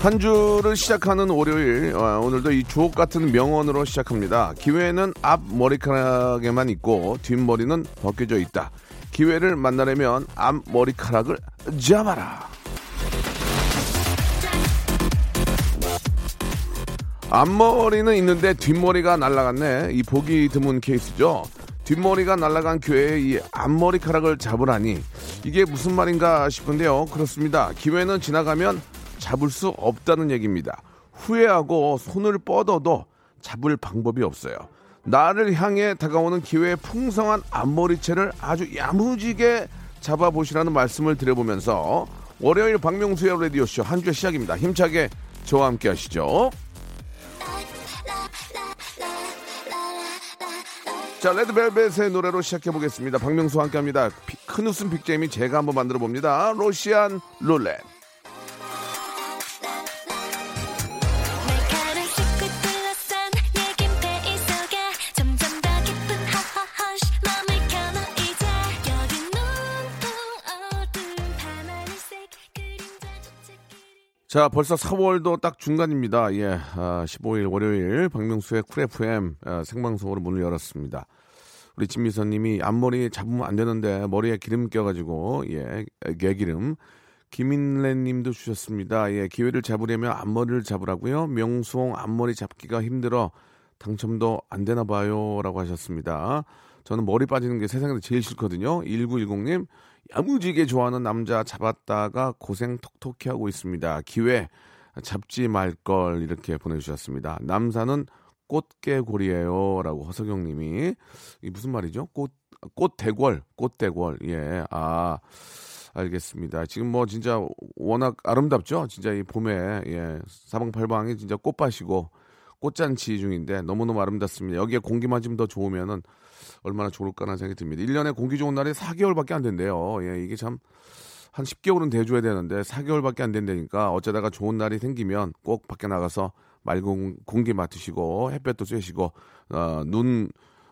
한 주를 시작하는 월요일 어, 오늘도 이 주옥 같은 명언으로 시작합니다. 기회는 앞 머리카락에만 있고 뒷머리는 벗겨져 있다. 기회를 만나려면 앞 머리카락을 잡아라. 앞머리는 있는데 뒷머리가 날라갔네. 이 보기 드문 케이스죠. 뒷머리가 날라간 기회에 이 앞머리카락을 잡으라니 이게 무슨 말인가 싶은데요. 그렇습니다. 기회는 지나가면 잡을 수 없다는 얘기입니다. 후회하고 손을 뻗어도 잡을 방법이 없어요. 나를 향해 다가오는 기회의 풍성한 앞머리채를 아주 야무지게 잡아보시라는 말씀을 드려보면서 월요일 박명수의 라디오쇼 한 주의 시작입니다. 힘차게 저와 함께 하시죠. 자, 레드벨벳의 노래로 시작해 보겠습니다. 박명수와 함께 합니다. 비- 큰 웃음 big 재미 제가 한번 만들어 봅니다. Russian Roulette. 자, 벌써 4월도 딱 중간입니다. 예, 아, 15일 월요일 박명수의 쿨 FM 아, 생방송으로 문을 열었습니다. 우리 진미선님이 앞머리 잡으면 안 되는데 머리에 기름 껴가지고 예, 개기름. 김인래님도 주셨습니다. 예, 기회를 잡으려면 앞머리를 잡으라고요. 명수홍 앞머리 잡기가 힘들어 당첨도 안 되나 봐요라고 하셨습니다. 저는 머리 빠지는 게 세상에서 제일 싫거든요. 1910님 야무지게 좋아하는 남자 잡았다가 고생 톡톡히 하고 있습니다. 기회 잡지 말 걸 이렇게 보내주셨습니다. 남사는 꽃게골이에요 라고 허석영 님이 이 무슨 말이죠? 꽃 꽃대궐 꽃대궐 예아 알겠습니다. 지금 뭐 진짜 워낙 아름답죠. 진짜 이 봄에 예 사방팔방이 진짜 꽃밭이고 꽃잔치 중인데 너무너무 아름답습니다. 여기에 공기만 좀 더 좋으면은 얼마나 좋을까라는 생각이 듭니다. 1년에 공기 좋은 날이 4개월밖에 안 된대요. 예, 이게 참 한 10개월은 돼줘야 되는데 4개월밖에 안 된다니까 어쩌다가 좋은 날이 생기면 꼭 밖에 나가서 맑은 공기 맡으시고 햇볕도 쐬시고 어, 눈,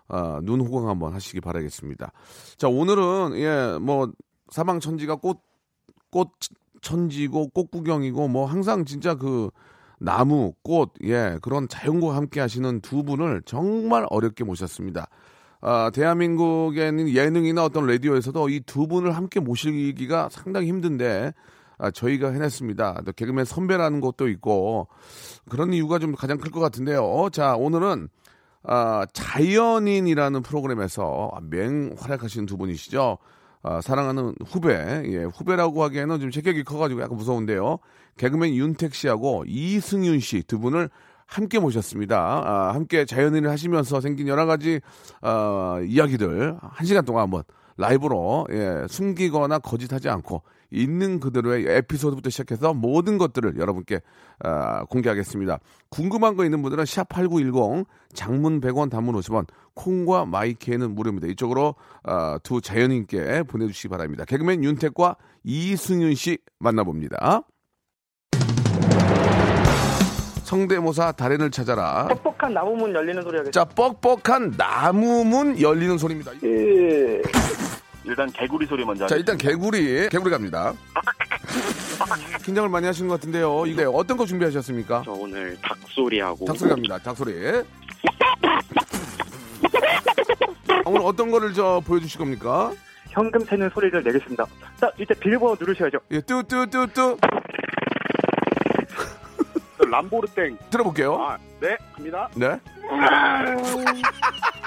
어, 눈 호강 한번 하시기 바라겠습니다. 자 오늘은 예 뭐 사방천지가 꽃, 꽃 천지고 꽃 구경이고 뭐 항상 진짜 그 나무, 꽃, 예, 그런 자연과 함께 하시는 두 분을 정말 어렵게 모셨습니다. 아, 대한민국에는 예능이나 어떤 라디오에서도 이 두 분을 함께 모시기가 상당히 힘든데, 아, 저희가 해냈습니다. 또 개그맨 선배라는 것도 있고, 그런 이유가 좀 가장 클 것 같은데요. 자, 오늘은, 아, 자연인이라는 프로그램에서 맹활약하시는 두 분이시죠. 아, 사랑하는 후배, 예, 후배라고 하기에는 좀 체격이 커가지고 약간 무서운데요. 개그맨 윤택 씨하고 이승윤 씨 두 분을 함께 모셨습니다. 아, 함께 자연인을 하시면서 생긴 여러 가지 어, 이야기들 한 시간 동안 한번 라이브로 예, 숨기거나 거짓하지 않고 있는 그대로의 에피소드부터 시작해서 모든 것들을 여러분께 아, 공개하겠습니다. 궁금한 거 있는 분들은 샵8910 장문 100원 단문 50원 콩과 마이케는 무료입니다. 이쪽으로 아, 두 자연인께 보내주시기 바랍니다. 개그맨 윤택과 이승윤 씨 만나봅니다. 성대모사 달인을 찾아라. 뻑뻑한 나무문 열리는 소리 하겠습니다. 자, 뻑뻑한 나무문 열리는 소리입니다. 예. 일단 개구리 소리 먼저 자, 일단 개구리, 개구리 갑니다. 긴장을 많이 하시는 것 같은데요. 이거 네, 어떤 거 준비하셨습니까? 저 오늘 닭소리하고 닭소리 갑니다. 닭소리. 아, 오늘 어떤 거를 저 보여주실 겁니까? 현금 세는 소리를 내겠습니다. 자, 이제 비밀번호 누르셔야죠. 예, 뚜뚜뚜뚜 람보르땡 들어볼게요. 아, 네 갑니다 네.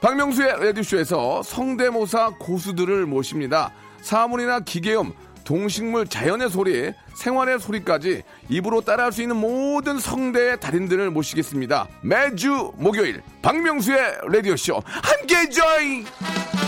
박명수의 라디오쇼에서 성대모사 고수들을 모십니다. 사물이나 기계음, 동식물, 자연의 소리, 생활의 소리까지 입으로 따라할 수 있는 모든 성대의 달인들을 모시겠습니다. 매주 목요일 박명수의 라디오쇼 함께 join!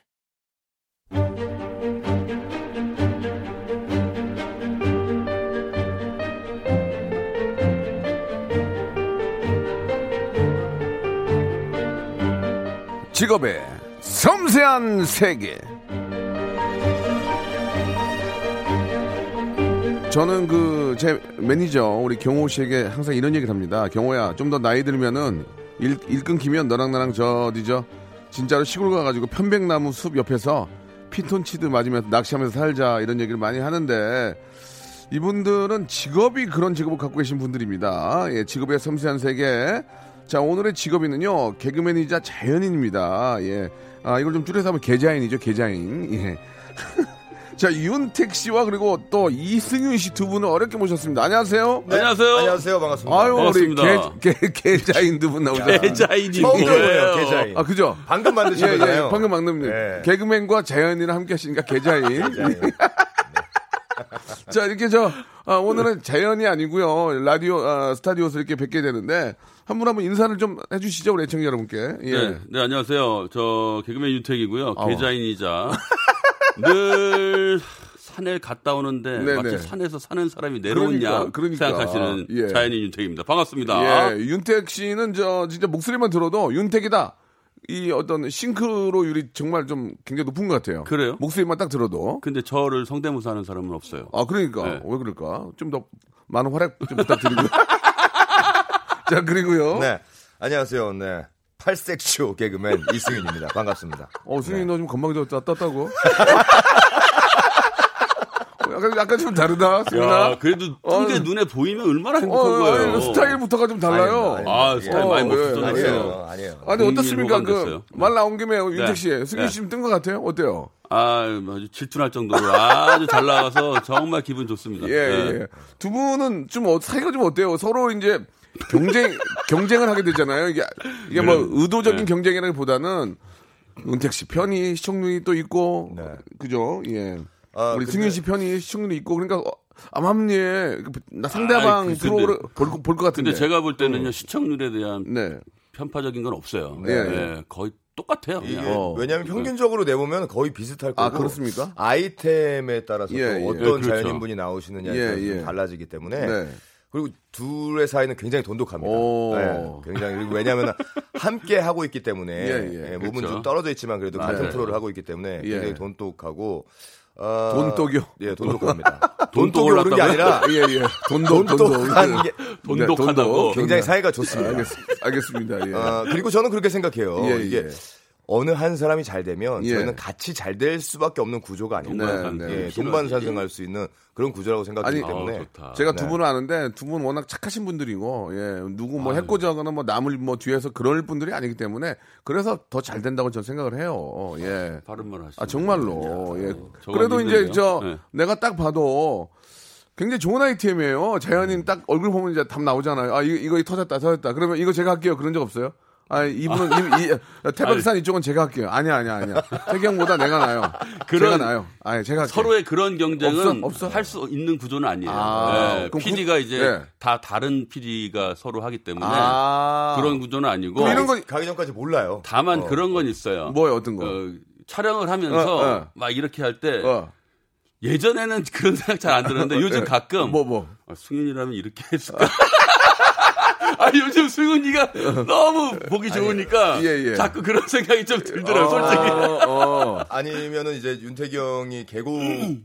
직업의 섬세한 세계. 저는 그 제 매니저 우리 경호 씨에게 항상 이런 얘기를 합니다. 경호야 좀 더 나이 들면은 일, 일 끊기면 너랑 나랑 저 어디죠? 진짜로 시골 가가지고 편백나무 숲 옆에서 피톤치드 맞으면서 낚시하면서 살자 이런 얘기를 많이 하는데 이분들은 직업이 그런 직업을 갖고 계신 분들입니다. 예, 직업의 섬세한 세계. 자, 오늘의 직업인은요, 개그맨이자 자연인입니다. 예. 아, 이걸 좀 줄여서 하면 계자인이죠, 계자인. 예. 자, 윤택 씨와 그리고 또 이승윤 씨 두 분을 어렵게 모셨습니다. 안녕하세요. 안녕하세요 안녕하세요. 반갑습니다. 아유, 반갑습니다. 우리 계, 계, 계자인 두분 처음 들어보네요. 뭐예요 계좌인. 아, 그죠? 방금 만드신 예, 거잖아요. 예, 방금 막는 예. 개그맨과 자연인을 함께 하시니까 계자인. 자, 이렇게 저, 아, 오늘은 자연이 아니고요. 라디오, 아, 스타디오에서 이렇게 뵙게 되는데, 한분 한분 인사를 좀 해주시죠, 우리 애청자 여러분께. 예. 네, 네, 안녕하세요. 저 개그맨 윤택이고요. 아우. 계좌인이자 늘 산에 갔다 오는데 네네. 마치 산에서 사는 사람이 내려온 그러니까, 양 그러니까. 생각하시는 예. 자연인 윤택입니다. 반갑습니다. 예, 윤택 씨는 저, 진짜 목소리만 들어도 윤택이다. 이 어떤 싱크로율이 정말 좀 굉장히 높은 것 같아요. 그래요? 목소리만 딱 들어도. 근데 저를 성대모사 하는 사람은 없어요. 아, 그러니까. 네. 왜 그럴까? 좀 더 많은 활약 좀 부탁드리고요. 자, 그리고요. 네. 안녕하세요. 네. 팔색쇼 개그맨 이승윤입니다. 반갑습니다. 어, 승희 너좀 건방져 떴다고? 어, 약간, 약간 좀 다르다, 승윤아. 야, 그래도 어, 게 눈에 보이면 얼마나 어, 행복한 거예요. 어, 스타일부터가 좀 달라요. 아닙니다, 아, 스타일 어, 많이 예, 멋있어졌어요. 아니에요. 아니에요. 아니, 어떻습니까? 그. 말 나온 김에 윤택 네. 씨, 승윤 네. 씨좀 뜬 것 같아요? 어때요? 아, 아주 질투날 정도로 아주 잘 나가서 정말 기분 좋습니다. 예, 네. 예. 두 분은 좀 어, 사이가 좀 어때요? 서로 이제 경쟁, 경쟁을 하게 되잖아요. 이게, 이게 뭐 의도적인 네. 경쟁이라기보다는 은택 씨 편이 시청률이 또 있고, 네. 그죠? 예. 아, 우리 근데- 승윤 씨 편이 시청률이 있고, 그러니까, 어, 암암리에 나 상대방 아이, 그, 프로를 볼것 볼것 같은데. 근데 제가 볼 때는요, 시청률에 대한 네. 편파적인 건 없어요. 네. 예, 거의 똑같아요. 어. 왜냐하면 평균적으로 내보면 거의 비슷할 거고 아, 그렇습니까? 아이템에 따라서 예, 또 예. 어떤 네, 그렇죠. 자연인분이 나오시느냐에 예, 따라서 좀 예. 달라지기 때문에 네. 그리고 둘의 사이는 굉장히 돈독합니다. 오. 네, 굉장히 그리고 왜냐하면 함께 하고 있기 때문에 예, 예. 예, 몸은 그렇죠. 좀 떨어져 있지만 그래도 같은 네. 프로를 하고 있기 때문에 예. 굉장히 돈독하고 어, 돈독이요? 예, 돈독합니다. 돈독 돈독이 오른 게? 아니라 예, 예. 돈독, 돈독. 돈독한 게 돈독하다고. 네, 굉장히 돈독. 사이가 좋습니다. 알겠, 알겠습니다. 예. 어, 그리고 저는 그렇게 생각해요. 예, 이게 예. 어느 한 사람이 잘 되면 예. 저희는 같이 잘 될 수밖에 없는 구조가 아닌가. 네, 네. 예. 동반사생할 수 있는 그런 구조라고 생각하기 때문에 어, 좋다. 제가 네. 두 분을 아는데 두 분 워낙 착하신 분들이고 예 누구 뭐. 해코지하거나 뭐 남을 뭐 뒤에서 그럴 분들이 아니기 때문에 그래서 더 잘 된다고 저는 생각을 해요. 예. 바른 말 하시죠. 아 정말로 예. 그래도 이제. 저 네. 내가 딱 봐도 굉장히 좋은 아이템이에요. 자연인 딱 얼굴 보면 이제 답 나오잖아요. 아 이거 이거 터졌다 터졌다. 그러면 이거 제가 할게요. 그런 적 없어요? 아 이분은 이, 이 태백산 이쪽은 제가 할게요. 아니야 아니야 아니야. 태경보다 내가 나요. 그런- 제가 나요. 아 제가 할게요. 서로의 그런 경쟁은 없어? 없어? 할 수 있는 구조는 아니에요. 아, 예, 그럼 PD가 구- 이제 예. 다 다른 PD가 서로 하기 때문에 아 그런 구조는 아니고 이런 거 가기 전까지 몰라요. 다만 그런 건 있어요. 뭐요 어떤 거? 어, 촬영을 하면서 어, 어. 막 이렇게 할때 어. 예전에는 그런 생각 잘 안 들었는데 요즘 예. 가끔 뭐 뭐. 아, 승윤이라면 이렇게 했을까? 아 요즘 승윤이가 너무 보기 좋으니까 예, 예. 자꾸 그런 생각이 좀 들더라고요. 솔직히. 어, 어. 아니면은 이제 윤태기 형이 계곡에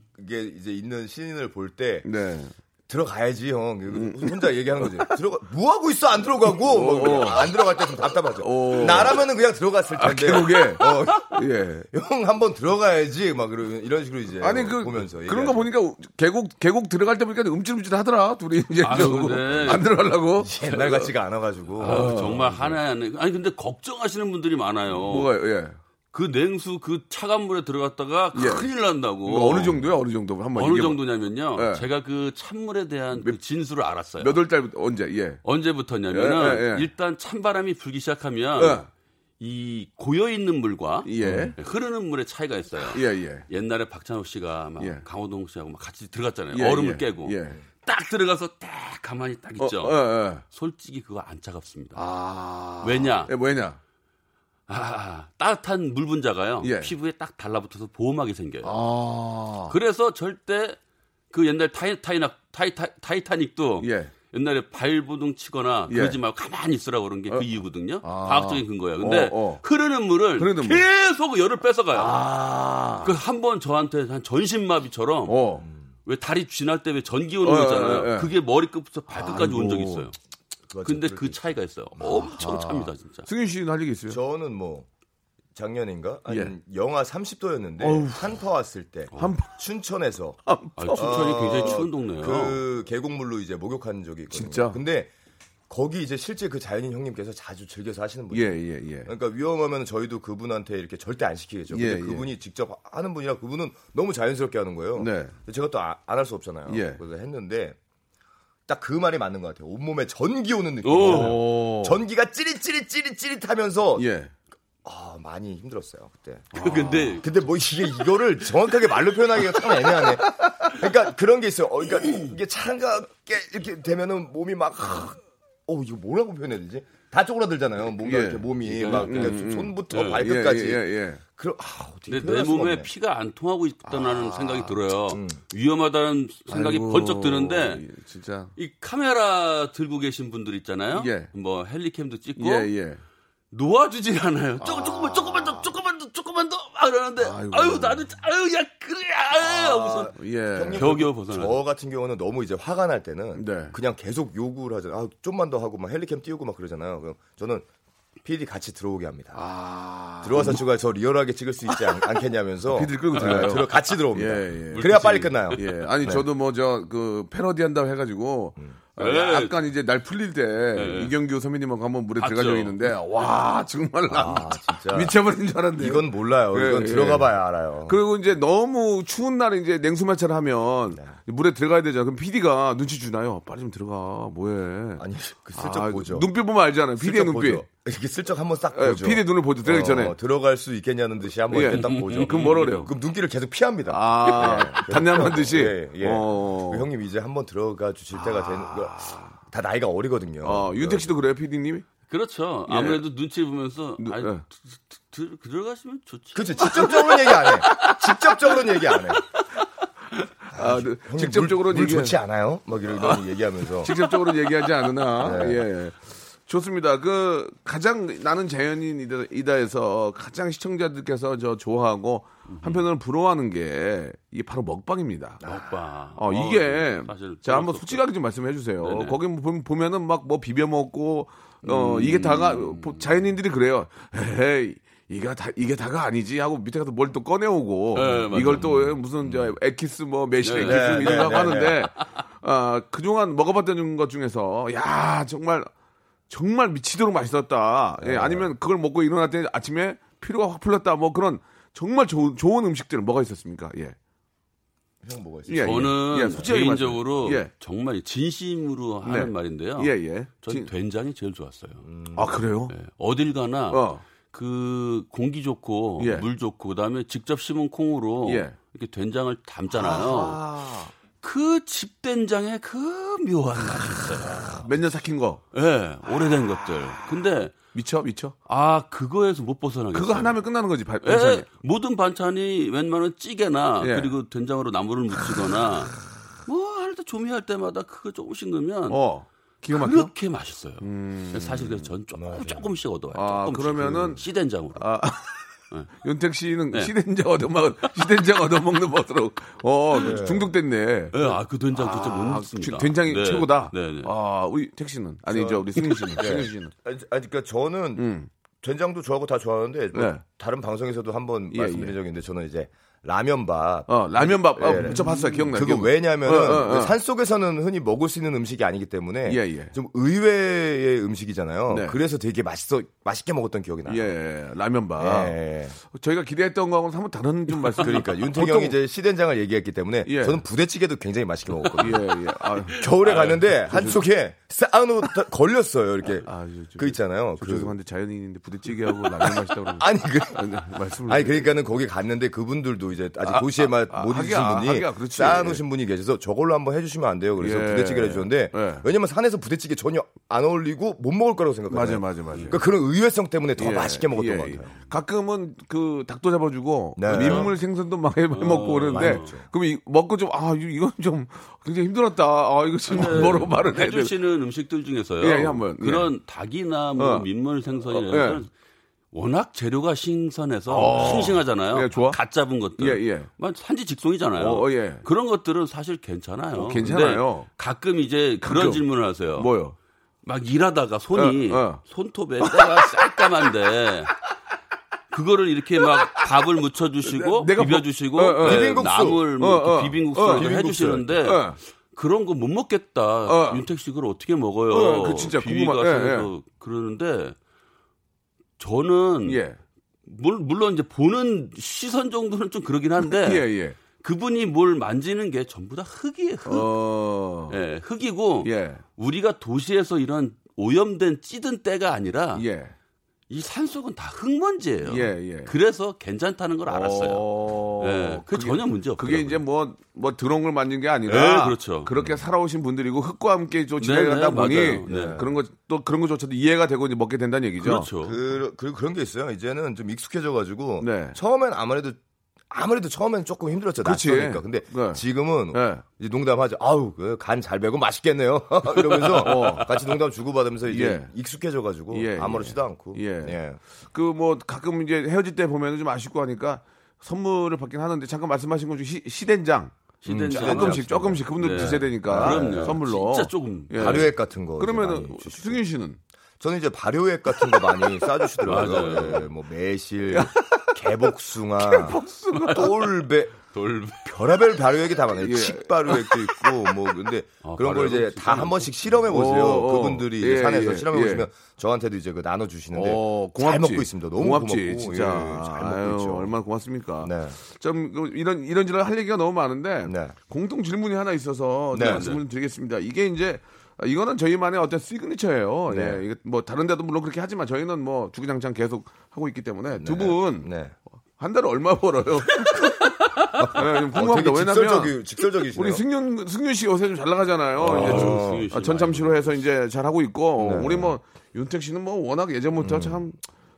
이제 있는 신인을 볼때 네. 들어가야지 형 혼자 얘기하는 거지. 들어가 뭐 하고 있어 안 들어가고 뭐, 안 들어갈 때 좀 답답하죠. 어. 나라면은 그냥 들어갔을 텐데. 계곡에? 어, 예. 형 한번 들어가야지 막 이런 이런 식으로 이제 아니 그 보면서 그런 거 보니까 계곡 계곡 들어갈 때 보니까 움찔움찔 하더라 둘이 이제 아유, 근데- 안 들어가려고 옛날 같지가 않아가지고 아유, 정말 하나야. 아니 근데 걱정하시는 분들이 많아요. 뭐가요? 예. 그 냉수 그 차가운 물에 들어갔다가 예. 큰일 난다고. 이거 어느 정도요? 어느 정도? 한번 어느. 정도냐면요. 예. 제가 그 찬물에 대한 그 진수를 알았어요. 몇 월 달부터 언제? 예. 언제부터냐면은 예, 예, 예. 일단 찬바람이 불기 시작하면 예. 이 고여 있는 물과 예. 흐르는 물의 차이가 있어요. 예, 예. 옛날에 박찬호 씨가 막 예. 강호동 씨하고 막 같이 들어갔잖아요. 예, 얼음을 예. 깨고 예. 딱 들어가서 딱 가만히 딱 있죠. 어, 예, 예. 솔직히 그거 안 차갑습니다. 아. 왜냐? 예, 왜냐? 아, 따뜻한 물 분자가요. 예. 피부에 딱 달라붙어서 보호막이 생겨요. 아. 그래서 절대 그 옛날 타이, 타이나, 타이, 타이, 타이 타닉도 예. 옛날에 발부둥 치거나 예. 그러지 말고 가만히 있으라고 그런 게그 어. 이유거든요. 아. 과학적인 근거예요. 근데 어, 어. 흐르는 물을 흐르는 물. 계속 열을 뺏어가요. 아. 그한 번 저한테 한 전신마비처럼 어. 왜 다리 쥐날 때 왜 전기 오는 어, 거 있잖아요. 예, 예. 그게 머리끝부터 발끝까지 온 적이. 있어요. 맞아, 근데 그때 차이가 있어요. 엄청 찹니다, 진짜. 승윤 씨는 할 얘기 있어요? 저는 뭐 작년인가 아니 예. 영하 30도였는데 어휴. 한파 왔을 때 한파. 춘천에서 아, 춘천이 어, 굉장히 추운 동네예요. 그 계곡물로 이제 목욕한 적이 있거든요. 진짜? 근데 거기 이제 실제 그 자연인 형님께서 자주 즐겨서 하시는 예, 분이에요. 예, 예. 그러니까 위험하면 저희도 그분한테 이렇게 절대 안 시키겠죠. 예, 근데 예. 그분이 직접 하는 분이라 그분은 너무 자연스럽게 하는 거예요. 네. 제가 또 안 할수 없잖아요. 예. 그래서 했는데 딱 그 말이 맞는 것 같아요. 온몸에 전기 오는 느낌. 오. 전기가 찌릿찌릿찌릿찌릿하면서 예. 아 많이 힘들었어요 그때. 근데 근데 뭐 이게 이거를 정확하게 말로 표현하기가 참 애매하네. 그러니까 그런 게 있어요. 어, 그러니까 이게 차갑게 이렇게 되면은 몸이 막, 어 이거 뭐라고 표현해야 되지? 다 쪼그라들잖아요. 뭔가 예. 이렇게 몸이 막 그러니까 음, 음. 손부터 예, 발끝까지. 예, 예, 예. 그럼 아, 어떻게 근데 내 몸에 없네. 피가 안 통하고 있다는 생각이 들어요. 음. 위험하다는 생각이 아이고, 번쩍 드는데 예, 진짜. 이 카메라 들고 계신 분들 있잖아요. 예. 뭐 헬리캠도 찍고 예, 예. 놓아주질 않아요. 조금 조금만 조금만 더 조금만 더 조금만 더막 이러는데 아이고. 아유 나는 아유 야 그래 아유 하고서 예. 겨우겨우 벗어나. 저 같은 경우는 너무 이제 화가 날 때는 네. 그냥 계속 요구를 하잖아요. 아, 좀만 더 하고 막 헬리캠 띄우고 막 그러잖아요. 그럼 저는 PD 같이 들어오게 합니다. 아. 들어와서 제가 저 리얼하게 찍을 수 있지 않, 겠냐면서 피디를 끌고 들어가요? 들어 같이 들어옵니다. 예, 예. 그래야 빨리 끝나요. 예. 아니, 네. 저도 뭐, 저, 그, 패러디 한다고 해가지고, 어, 네. 약간 이제 날 풀릴 때, 네. 이경규 선배님하고 한번 물에. 들어간 적이 있는데, 와, 정말 나 아, 진짜. 미쳐버린 줄 알았는데. 이건 몰라요. 예, 이건 예. 들어가 봐야 알아요. 그리고 이제 너무 추운 날에 이제 냉수마찰을 하면 네. 물에 들어가야 되잖아. 그럼 PD가 눈치 주나요? 빨리 좀 들어가. 뭐해. 아니, 그 슬쩍 아, 보죠. 눈빛 보면 알잖아요. PD의 눈빛. 보죠. 이렇게 슬쩍 한번 싹 예, 보죠. PD 눈을 보죠. 들어가기 전에. 어, 들어갈 수 있겠냐는 듯이 한번 예. 이렇게 딱 보죠. 그럼 뭐라 그래요? 그럼 눈길을 계속 피합니다. 아, 단념한 듯이? 예, 예. 어. 그 형님 이제 한번 들어가 주실 때가 되는 거. 다 나이가 어리거든요. 어, 윤택 씨도 그래요, PD님이? 그렇죠. 예. 아무래도 눈치 보면서 누- 아이, 예. 들, 들, 들어가시면 좋지. 그렇죠. 직접적으로는 얘기 안 해. 직접적으로는 얘기 안 해. 아, 네. 형님 직접적으로 물, 물 얘기- 좋지 않아요? 막 이런 얘기하면서. 직접적으로 얘기하지 않으나 네. 예. 좋습니다. 그 가장 나는 자연인이다 해서 가장 시청자들께서 저 좋아하고 한편으로는 부러워하는 게 이게 바로 먹방입니다. 오빠. 어, 이게 사실 자 한번 수 솔직하게 좀 말씀해 주세요. 네네. 거기 뭐 보면- 보면은 막 뭐 비벼 먹고 어 음. 이게 다가 보- 자연인들이 그래요. 에이 이게 다 이게 다가 아니지 하고 밑에 가서 뭘 또 꺼내오고 네. 이걸 또 무슨 저 에키스 뭐 매실 네, 에키스 네, 이런 거 네, 하는데 아 그동안 먹어봤던 것 중에서 야 정말 정말 미치도록 맛있었다. 네. 예, 아니면 그걸 먹고 일어났더니 아침에 피로가 확 풀렸다. 뭐 그런 정말 좋은 좋은 음식들 뭐가 있었습니까? 예. 형 뭐가 있어요? 예, 예. 저는 예, 개인적으로. 예. 정말 진심으로 하는 네. 말인데요. 예, 예. 전 진- 된장이 제일 좋았어요. 아 그래요? 예. 어딜 가나 어. 그 공기 좋고 예. 물 좋고 그다음에 직접 심은 콩으로 예. 이렇게 된장을 담잖아요. 아, 그 집된장에 그 묘한 맛이 있어요. 몇 년 삭힌 거 예, 오래된 것들. 근데 미쳐 미쳐. 아 그거에서 못 벗어나겠어요. 그거 하나면 끝나는 거지 바- 예, 반찬이. 모든 반찬이 웬만한 찌개나 예. 그리고 된장으로 나물을 묻히거나 뭐 할 때 조미할 때마다 그거 조금씩 넣으면 어 기가 막혀. 그렇게 맛있어요. 사실 그래서 전 조금 조금씩 얻어와요. 아, 조금씩. 그러면은- 그 씨된장으로. 아 윤택 씨는 네. 시den장 얻어먹 시den장 얻어먹는 버스로 어 중독됐네. 예, 아, 그 된장 진짜 못 아, 먹습니다. 된장이 네. 최고다. 네, 네. 아 우리 택 씨는 아니죠 우리 승윤 씨는 승윤 씨는. 아니, 아니, 그러니까 저는 음. 된장도 좋아하고 다 좋아하는데 뭐 네. 다른 방송에서도 한번 예, 말씀드린 예. 적이 있는데 저는 이제 라면밥. 어, 라면밥. 어, 예. 저 봤어요. 기억나요. 그거. 왜냐면 어, 어, 어. 산 속에서는 흔히 먹을 수 있는 음식이 아니기 때문에 예, 예. 좀 의외의 음식이잖아요. 네. 그래서 되게 맛있어 맛있게 먹었던 기억이 나요. 예, 라면밥. 예. 저희가 기대했던 거하고는 한번 다른 좀 말씀. 그러니까 형이 이제 시된장을 얘기했기 때문에 예. 저는 부대찌개도 굉장히 맛있게 먹었거든요. 예, 예. 아, 겨울에 갔는데 한쪽에 싸우고 걸렸어요. 이렇게 아, 저, 저, 그 있잖아요. 저 그- 죄송한데 자연인인데 부대찌개하고 라면 맛있다고 그러면 아니 그 아니, 말씀을 아니 그러니까는 거기 갔는데 그분들도 이제 아직 아, 도시에 맛 아, 못 하기야, 드신 분이 그렇지. 쌓아놓으신 분이 계셔서 저걸로 한번 해주시면 안 돼요. 그래서 예. 부대찌개를 해주셨는데 예. 왜냐면 산에서 부대찌개 전혀 안 어울리고 못 먹을 거라고 생각해요. 맞아요, 맞아요, 맞아요. 그러니까 그런 의외성 때문에 더 예, 맛있게 먹었던 예, 것 예. 같아요. 가끔은 그 닭도 잡아주고 네. 민물 생선도 막 해 먹고 많이 그러는데. 그럼 이- 먹고 좀 아 이건 좀 굉장히 힘들었다. 아 이거 지금 뭐로 말을. 해주시는 음식들 중에서요. 예, 예, 한번. 그런 닭이나 뭐 어. 민물 생선이나 어, 예. 워낙 재료가 신선해서 어. 싱싱하잖아요. 예, 좋아. 갓 잡은 것들. 예, 예. 만 산지 직송이잖아요. 어, 예. 그런 것들은 사실 괜찮아요. 어, 괜찮아요. 가끔 이제 그런 가끔. 질문을 하세요. 뭐요? 막 일하다가 손이 어, 어. 손톱에 때가 새까만데 그거를 이렇게 막 밥을 묻혀 주시고 내가 비벼 주시고 뭐- 어, 어. 네, 비빔국수. 나물 뭐 어, 어. 어, 비빔국수. 해 주시는데 어. 그런 거 못 먹겠다. 어. 윤택 씨 그걸 어떻게 먹어요? 어, 그 진짜 비위가 궁금하- 예, 세서 그러는데 저는 예. 물, 물론 이제 보는 시선 정도는 좀 그러긴 한데 예, 예. 그분이 뭘 만지는 게 전부 다 흙이에요. 흙. 어. 예, 흙이고 예. 우리가 도시에서 이런 오염된 찌든 때가 아니라 예. 이 산속은 다 흙먼지예요. 예, 예. 그래서 괜찮다는 걸 알았어요. 어. 예, 그 전혀 문제 없더라고요. 그게 이제 뭐, 뭐 드러운 걸 만든 게 아니라. 네, 그렇죠. 그렇게 살아오신 분들이고 흙과 함께 좀 네, 지내다 네, 보니. 네. 그런 거, 또 그런 거조차도 이해가 되고 이제 먹게 된다는 얘기죠. 그렇죠. 그, 그 그런 게 있어요. 이제는 좀 익숙해져 가지고 네. 처음엔 아무래도 아무래도 처음엔 조금 힘들었죠. 그치. 낯서니까. 근데 네. 지금은 네. 이제 농담하죠. 아우 간 잘 배고 맛있겠네요. 이러면서 같이 농담 주고받으면서 이제 어. 예. 익숙해져가지고 예, 아무렇지도 않고. 예. 그뭐 가끔 이제 헤어질 때 보면은 좀 아쉽고 하니까 선물을 받긴 하는데 잠깐 말씀하신 것 중에 시, 시된장. 시된장. 조금씩 조금씩 그분들 네. 드셔야 되니까 그럼요. 선물로 진짜 조금. 예. 발효액 같은 거. 그러면은. 승윤 씨는 저는 이제 발효액 같은 거 많이 싸주시더라고요. 맞아요. 예, 뭐 매실, 개복숭아, 똘배, 돌 별의별 발효액이 다 많아요. 예. 칙 발효액도 있고 뭐 근데 아, 그런 걸 이제 다 한 번씩 실험해 보세요. 그분들이 예, 산에서 예, 실험해 예. 보시면 저한테도 이제 그 나눠 주시는데 어, 잘. 먹고 있습니다. 너무 고맙지 고맙고 진짜 예, 잘 먹고 아유, 있죠. 얼마나 고맙습니까. 네. 좀 그, 이런 이런 저런 할 얘기가 너무 많은데 네. 공통 질문이 하나 있어서 네, 말씀을 드리겠습니다. 이게 이제 이거는 저희만의 어떤 시그니처예요. 네. 예, 이게 뭐 다른 데도 물론 그렇게 하지만 저희는 뭐 주구장창 계속 하고 있기 때문에 두 분한 네. 달에 얼마 벌어요? 네, 좀 어, 궁금합니다. 되게 왜냐면 직설적이. 우리 승윤 승윤 씨 요새 좀 잘 나가잖아요. 이제 좀 어, 승윤 씨 아, 전참시로 해서 이제 잘 하고 있고 네. 우리 뭐 윤택 씨는 뭐 워낙 음. 예전부터 참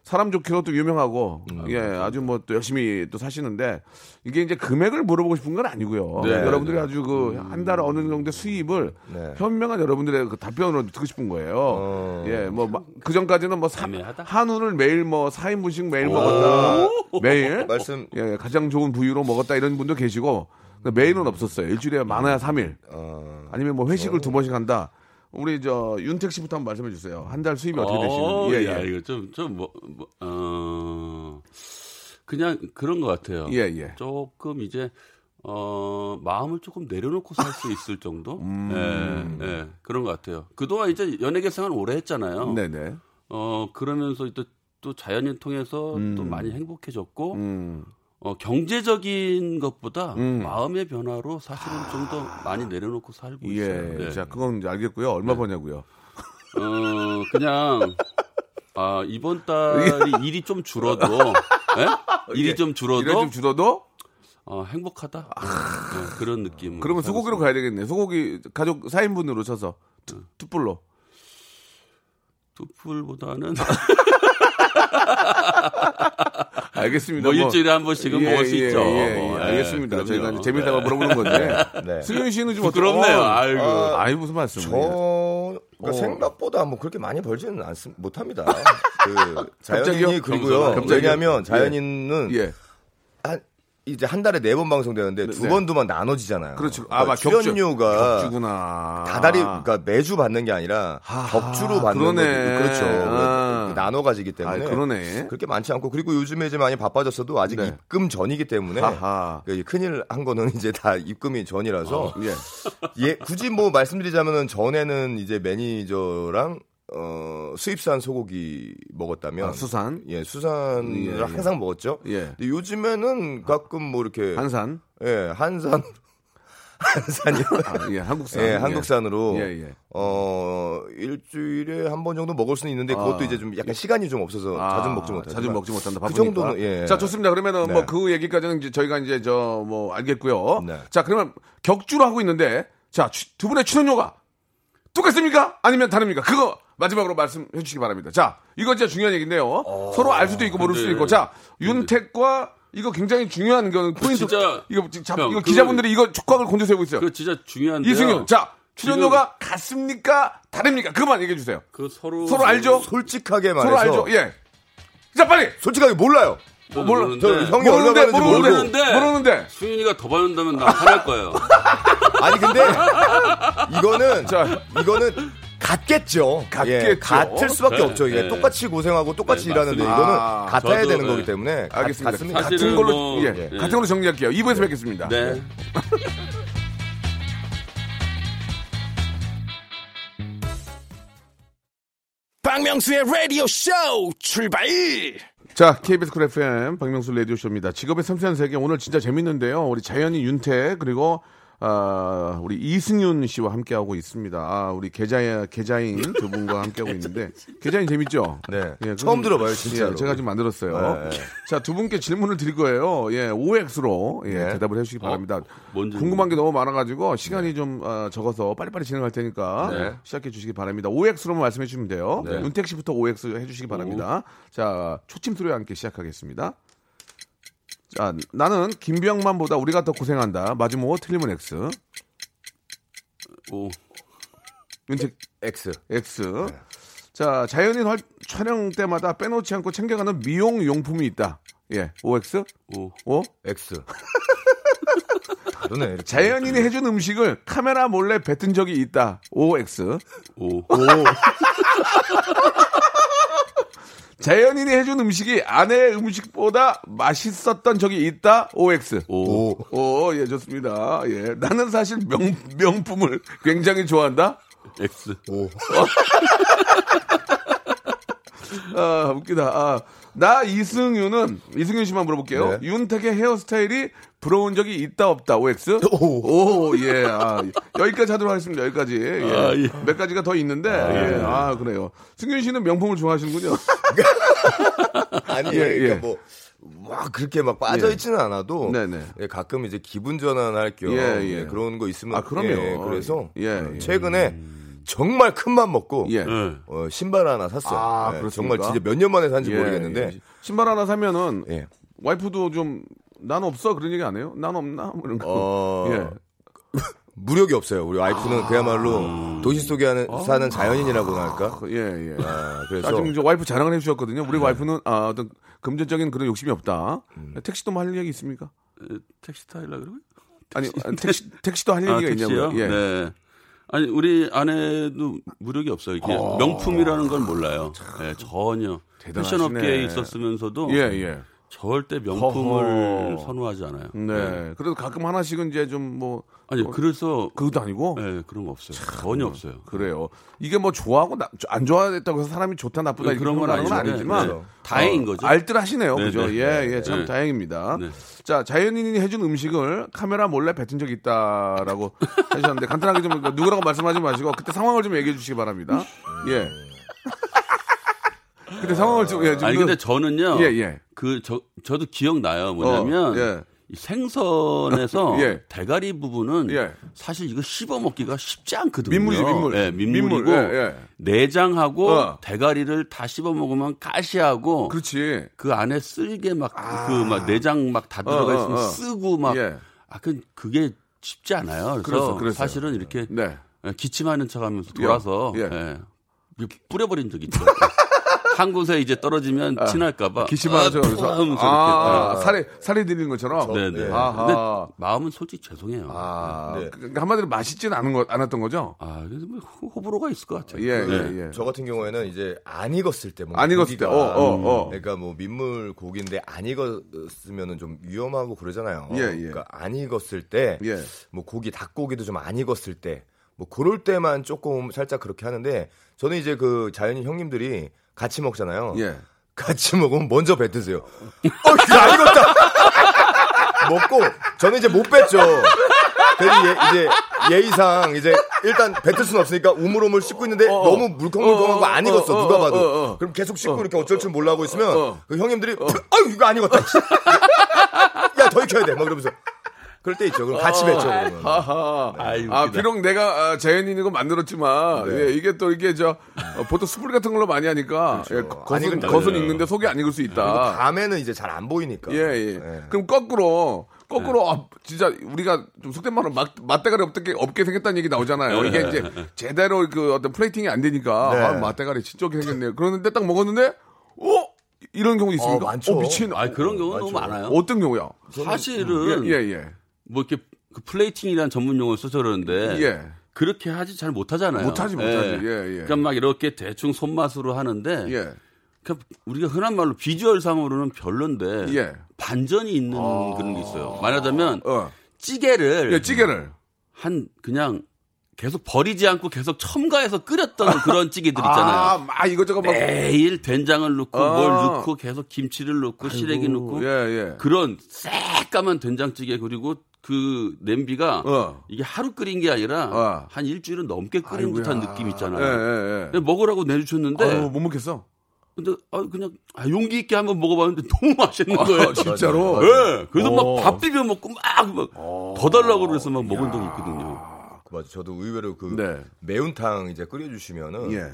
사람 좋기로 또 유명하고 예 아주 뭐 또 열심히 또 사시는데 이게 이제 금액을 물어보고 싶은 건 아니고요. 네, 여러분들이 네. 아주 그 한 달에 어느 정도 수입을 네. 현명한 여러분들의 그 답변으로 듣고 싶은 거예요. 어. 예, 뭐그 전까지는 뭐 사-. 한우를 매일 뭐 4인분씩 매일 먹었다. 매일 말씀 예, 가장 좋은 부위로 먹었다 이런 분도 계시고 매일은 없었어요. 일주일에 많아야 3일. 어, 아니면 뭐 회식을 두 번씩 한다. 우리 저 윤택 씨부터 한번 말씀해 주세요. 한 달 수입이 어떻게 어, 되시는지. 야, 예, 예. 이거 좀, 좀, 뭐, 뭐, 어, 그냥 그런 것 같아요. 예, 예. 조금 이제, 어, 마음을 조금 내려놓고 살 수 있을 정도? 음. 예, 예, 그런 것 같아요. 그동안 이제 연예계 생활 오래 했잖아요. 네네. 어, 그러면서 또, 또 자연인 통해서 음. 또 많이 행복해졌고, 음. 어, 경제적인 것보다 음. 마음의 변화로 사실은 좀더 많이 내려놓고 살고 예. 있어요. 네. 자, 그건 이제 알겠고요. 얼마 버냐고요? 어, 그냥, 아, 이번 달이 일이 좀 줄어도, 예? 일이 좀 줄어도, 이래 좀 줄어도? 어, 행복하다. 네, 그런 느낌. 그러면 소고기로 가야 되겠네. 소고기 가족 4인분으로 쳐서 투, 투뿔로. 투뿔보다는 알겠습니다. 뭐 일주일에 한 번씩은 먹을 수 있죠. 예, 뭐, 예, 예, 알겠습니다. 저희가 이제 재미삼아 물어보는 건데. 네. 승윤 씨는 좀 부끄럽네요. 아이고. 아이 무슨 말씀을. 저 그러니까 어. 생각보다 뭐 그렇게 많이 벌지는 않습 못합니다. 그 갑자기요? 자연인이 그리고요. 갑자기요? 왜냐하면 자연인은 예. 한 이제 한 달에 네 번 방송되는데 두 네. 번두 번 나눠지잖아요. 그렇죠. 그러니까 아, 막 격주. 출연료가 격주 구나. 다달이 그러니까 매주 받는 게 아니라 하하, 격주로 받는. 거죠. 그렇죠. 아. 나눠 가지기 때문에 아, 그러네. 그렇게 많지 않고 그리고 요즘에 이제 많이 바빠졌어도 아직 네. 입금 전이기 때문에. 그 큰일 한 거는 이제 다 입금이 전이라서 예. 예, 굳이 뭐 말씀드리자면은 전에는 이제 매니저랑 어, 수입산 소고기 먹었다면 아, 수산. 예, 수산을 예, 예. 항상 먹었죠. 예. 근데 요즘에는 가끔 뭐 이렇게 한산. 예, 한산 한산이요. 아, 예, 한국산. 예, 한국산으로 예, 예. 어 일주일에 한 번 정도 먹을 수는 있는데 그것도 아. 이제 좀 약간 시간이 좀 없어서 아, 자주 먹지 못하죠. 자주 먹지 못한다. 그 바쁘니까. 정도는 예. 자, 좋습니다. 그러면은 네. 뭐그 얘기까지는 이제 저희가 이제 저 뭐 알겠고요. 네. 자, 그러면 격주로 하고 있는데 자, 추- 두 분의 출연료가 똑같습니까? 아니면 다릅니까? 그거 마지막으로 말씀해 주시기 바랍니다. 자, 이거 진짜 중요한 얘기인데요. 서로 알 수도 있고 모를 수도 있고. 자, 윤택과 이거 굉장히 중요한 거 포인트. 진짜- 이거 지- 잡, 형, 이거 그거- 기자분들이 이거 촉각을 곤두 세우고 있어요. 그 진짜 중요한데. 이승윤. 자, 출연료가 같습니까? 다릅니까? 그것만 얘기해 주세요. 그 서로 서로 알죠? 솔직하게 말해서 서로 알죠? 예. 자, 빨리. 솔직하게 몰라요. 뭐 몰라. 모르는데. 저 형이 얼마 모르는데, 받는지 모르는데, 모르고. 모르는데. 모르는데. 수윤이가 더 받는다면 나 화날 거예요. 아니 근데 이거는 자. 이거는 같겠죠. 같겠죠. 예, 같을 수밖에 네, 없죠. 이게 네. 똑같이 고생하고 똑같이 네, 일하는데 맞습니다. 이거는 아, 같아야 저도, 되는 네. 거기 때문에 가- 알겠습니다. 같습니다. 사실은 같은 걸로 뭐- 예, 예. 같은 걸로 정리할게요. 2부에서 뵙겠습니다. 네. 박명수의 라디오 쇼 출발 자, KBS 쿨 FM 박명수 라디오 쇼입니다. 직업의 섬세한 세계 오늘 진짜 재밌는데요. 우리 자연인 윤택 그리고 아, 우리 이승윤 씨와 함께하고 있습니다. 아, 우리 개자, 개자인 두 분과 함께하고 있는데, 개자인 재밌죠? 네. 예, 처음 들어봐요, 진짜로. 예, 제가 지금 만들었어요. 네. 자, 두 분께 질문을 드릴 거예요. 예, OX로 예, 네. 대답을 해주시기 바랍니다. 뭔 질문? 궁금한 게 너무 많아가지고 시간이 좀 어, 적어서 빨리빨리 진행할 테니까 네. 시작해 주시기 바랍니다. OX로만 말씀해 주시면 돼요. 네. 윤택 씨부터 OX 해 주시기 바랍니다. 자, 초침 소리와 함께 시작하겠습니다. 자, 나는 김병만보다 우리가 더 고생한다. O, 틀리면 X. 오. 윤택 X. X. 네. 자, 자연인 활, 촬영 때마다 빼놓지 않고 챙겨가는 미용 용품이 있다. 예, OX? 오. O? X. 다르네. 자연인이 해준 음식을 카메라 몰래 뱉은 적이 있다. OX. 오. 자 연인이 해준 음식이 아내의 음식보다 맛있었던 적이 있다. OX. 오. 오. 오, 예, 좋습니다. 예. 나는 사실 명, 명품을 굉장히 좋아한다. X. 오. 아, 웃기다. 아, 나 이승윤은, 이승윤 씨만 물어볼게요. 네. 윤택의 헤어스타일이 부러운 적이 있다, 없다, OX? 오. 오, 예. 아, 여기까지 하도록 하겠습니다. 여기까지. 예. 아, 예. 몇 가지가 더 있는데, 예. 아, 그래요. 승윤 씨는 명품을 좋아하시는군요. 아니, 예, 그러니까 예. 뭐, 막 그렇게 막 빠져 있지는 않아도 네네. 예, 가끔 이제 기분 전환할 겸 예, 예, 예. 그런 거 있으면 아, 그럼요. 예, 그래서 예, 어, 예. 최근에 정말 큰 맘 먹고 예. 네. 어, 신발 하나 샀어요. 아, 예? 정말 진짜 몇 년 만에 산지 예, 모르겠는데 예. 신발 하나 사면은 예. 와이프도 좀, 난 없어? 그런 얘기 안 해요? 난 없나? 뭐 이런 거. 어, 예. 무력이 없어요. 우리 와이프는 그야말로 도시 속에 하는, 사는 자연인이라고나 할까? 예, 예. 아, 그래서 아, 지금 이제 와이프 자랑을 해주셨거든요. 우리 와이프는 아, 어떤 금전적인 그런 욕심이 없다. 택시도 뭐 할 얘기 있습니까? 택시 타일라 그러고? 아니, 아니, 택시, 택시도 할 아, 얘기가 택시요? 있냐고요? 예. 네. 아니, 우리 아내도 무력이 없어요. 그냥 명품이라는 걸 몰라요. 예, 전혀. 대단하시네. 패션 업계에 있었으면서도 예, 예. 절대 명품을 허허. 선호하지 않아요. 네. 그래도 가끔 하나씩은 이제 좀 뭐. 아니, 뭐, 그래서 그것도 아니고? 예, 그런 거 없어요. 전혀 없어요. 그래요. 이게 뭐 좋아하고 나- 안 좋아했다고 해서 사람이 좋다 나쁘다 이렇게 그런 건. 아니지만 네, 네. 다행인 거죠. 알뜰하시네요. 네, 그죠? 네. 예, 예, 참 네. 다행입니다. 네. 자, 자연인이 해준 음식을 카메라 몰래 뱉은 적이 있다라고 하셨는데 간단하게 좀 누구라고 말씀하지 마시고 그때 상황을 좀 얘기해 주시기 바랍니다. 예. 그때 상황을 좀 예, 좀 아니 그- 근데 저는요. 예, 예. 그 저 저도 기억나요. 뭐냐면 어, 예. 이 생선에서 예. 대가리 부분은 예. 사실 이거 씹어 먹기가 쉽지 않거든요. 민물이지, 민물. 예, 민물이고 민물, 예, 예. 내장하고 어. 대가리를 다 씹어 먹으면 가시하고 그렇지. 그 안에 쓸개 막 그막 내장 막 다 들어가 어, 어, 있으면 어. 쓰고 막 예. 아, 그 그게 쉽지 않아요. 그래서 그랬어요. 사실은 이렇게 네. 예, 기침하는 척하면서 돌아서 예. 예. 뿌려버린 적이 있죠. 한 곳에 이제 떨어지면 친할까봐. 기침하죠. 그래서 하면서 아, 이렇게. 살에 살이 들리는 것처럼. 네네. 아하. 근데 마음은 솔직히 죄송해요. 아, 네. 그- 그 한마디로 맛있지는 않은 거, 않았던 거죠? 아, 그래서 뭐 호- 호불호가 있을 것 같아요. 예, 네. 예, 예. 저 같은 경우에는 이제 안 익었을 때, 뭔가 안 익었을 때, 고기가, 어, 어, 어. 그러니까 뭐 민물 고기인데 안 익었으면은 좀 위험하고 그러잖아요. 예, 예. 그러니까 안 익었을 때, 예. 뭐 고기 닭고기도 좀 안 익었을 때, 뭐 그럴 때만 조금 살짝 그렇게 하는데 저는 이제 그 자연인 형님들이 같이 먹잖아요. 예. 같이 먹으면 먼저 뱉으세요. 어, 이거 안 익었다. 먹고 저는 이제 못 뱉죠. 그래서 예, 이제 예의상 이제 일단 뱉을 수는 없으니까 우물우물 씻고 있는데 어, 어. 너무 물컹물컹한 거안 어, 어, 익었어 어, 누가 어, 봐도. 어, 어. 그럼 계속 씻고 이렇게 어쩔 줄 몰라 하고 있으면 어. 그 형님들이 아유 이거 안 익었다. 야 더 익혀야 돼. 막 이러면서 그럴 때 있죠. 그럼 같이 뱉죠. 그러면. 하하. 아이, 아, 웃기다. 비록 내가 아, 거 만들었지만, 네. 예, 이게 또 이게 저, 어, 보통 숯불 같은 걸로 많이 하니까, 예, 안 겉은. 겉은 네. 익는데 속이 안 익을 수 있다. 밤에는 이제 잘 안 보이니까. 예, 예. 예. 그럼 거꾸로, 거꾸로, 아, 진짜 우리가 좀 속된 말로 맛, 맛대가리 없게, 없게 생겼다는 얘기 나오잖아요. 이게 이제 제대로 그 어떤 플레이팅이 안 되니까, 네. 아, 맛대가리 진짜 없게 생겼네요. 그러는데 딱 먹었는데, 어? 이런 경우 있습니까? 어, 많죠. 미친. 아, 그런 경우는 너무. 많아요. 어떤 경우야? 사실은 예, 예, 예. 뭐 이렇게 그 plating이라는 전문 용어를 써서 그러는데 예. 그렇게 하지 잘 못하잖아요. 못하지, 못하지. 예, 예. 그러니까 막 이렇게 대충 손맛으로 하는데 예. 그러니까 우리가 흔한 말로 visual상으로는 별론데 예. 반전이 있는 그런 게 있어요. 말하자면 어. 찌개를 예, 찌개를. 한 그냥 계속 버리지 않고 계속 첨가해서 끓였던 그런 찌개들 아, 있잖아요. 막 이것저것 막. 매일 된장을 넣고 아. 뭘 넣고 계속 김치를 넣고 시래기 넣고 예, 예. 그런 새까만 된장찌개 그리고 그 냄비가 어. 이게 하루 끓인 게 아니라 어. 한 일주일은 넘게 끓인 아이고야. 듯한 느낌 있잖아요. 예, 예, 예. 근데 먹으라고 내주셨는데 아유, 못 먹겠어. 근데 아, 그냥 아, 용기 있게 한번 먹어봤는데 너무 맛있는 거예요. 아, 진짜로? 예. 그래서 어. 막밥 비벼 먹고 막더 달라고 그래서 막 먹은 적이 있거든요. 맞아. 저도 의외로 그 네. 매운탕 이제 끓여주시면은 예.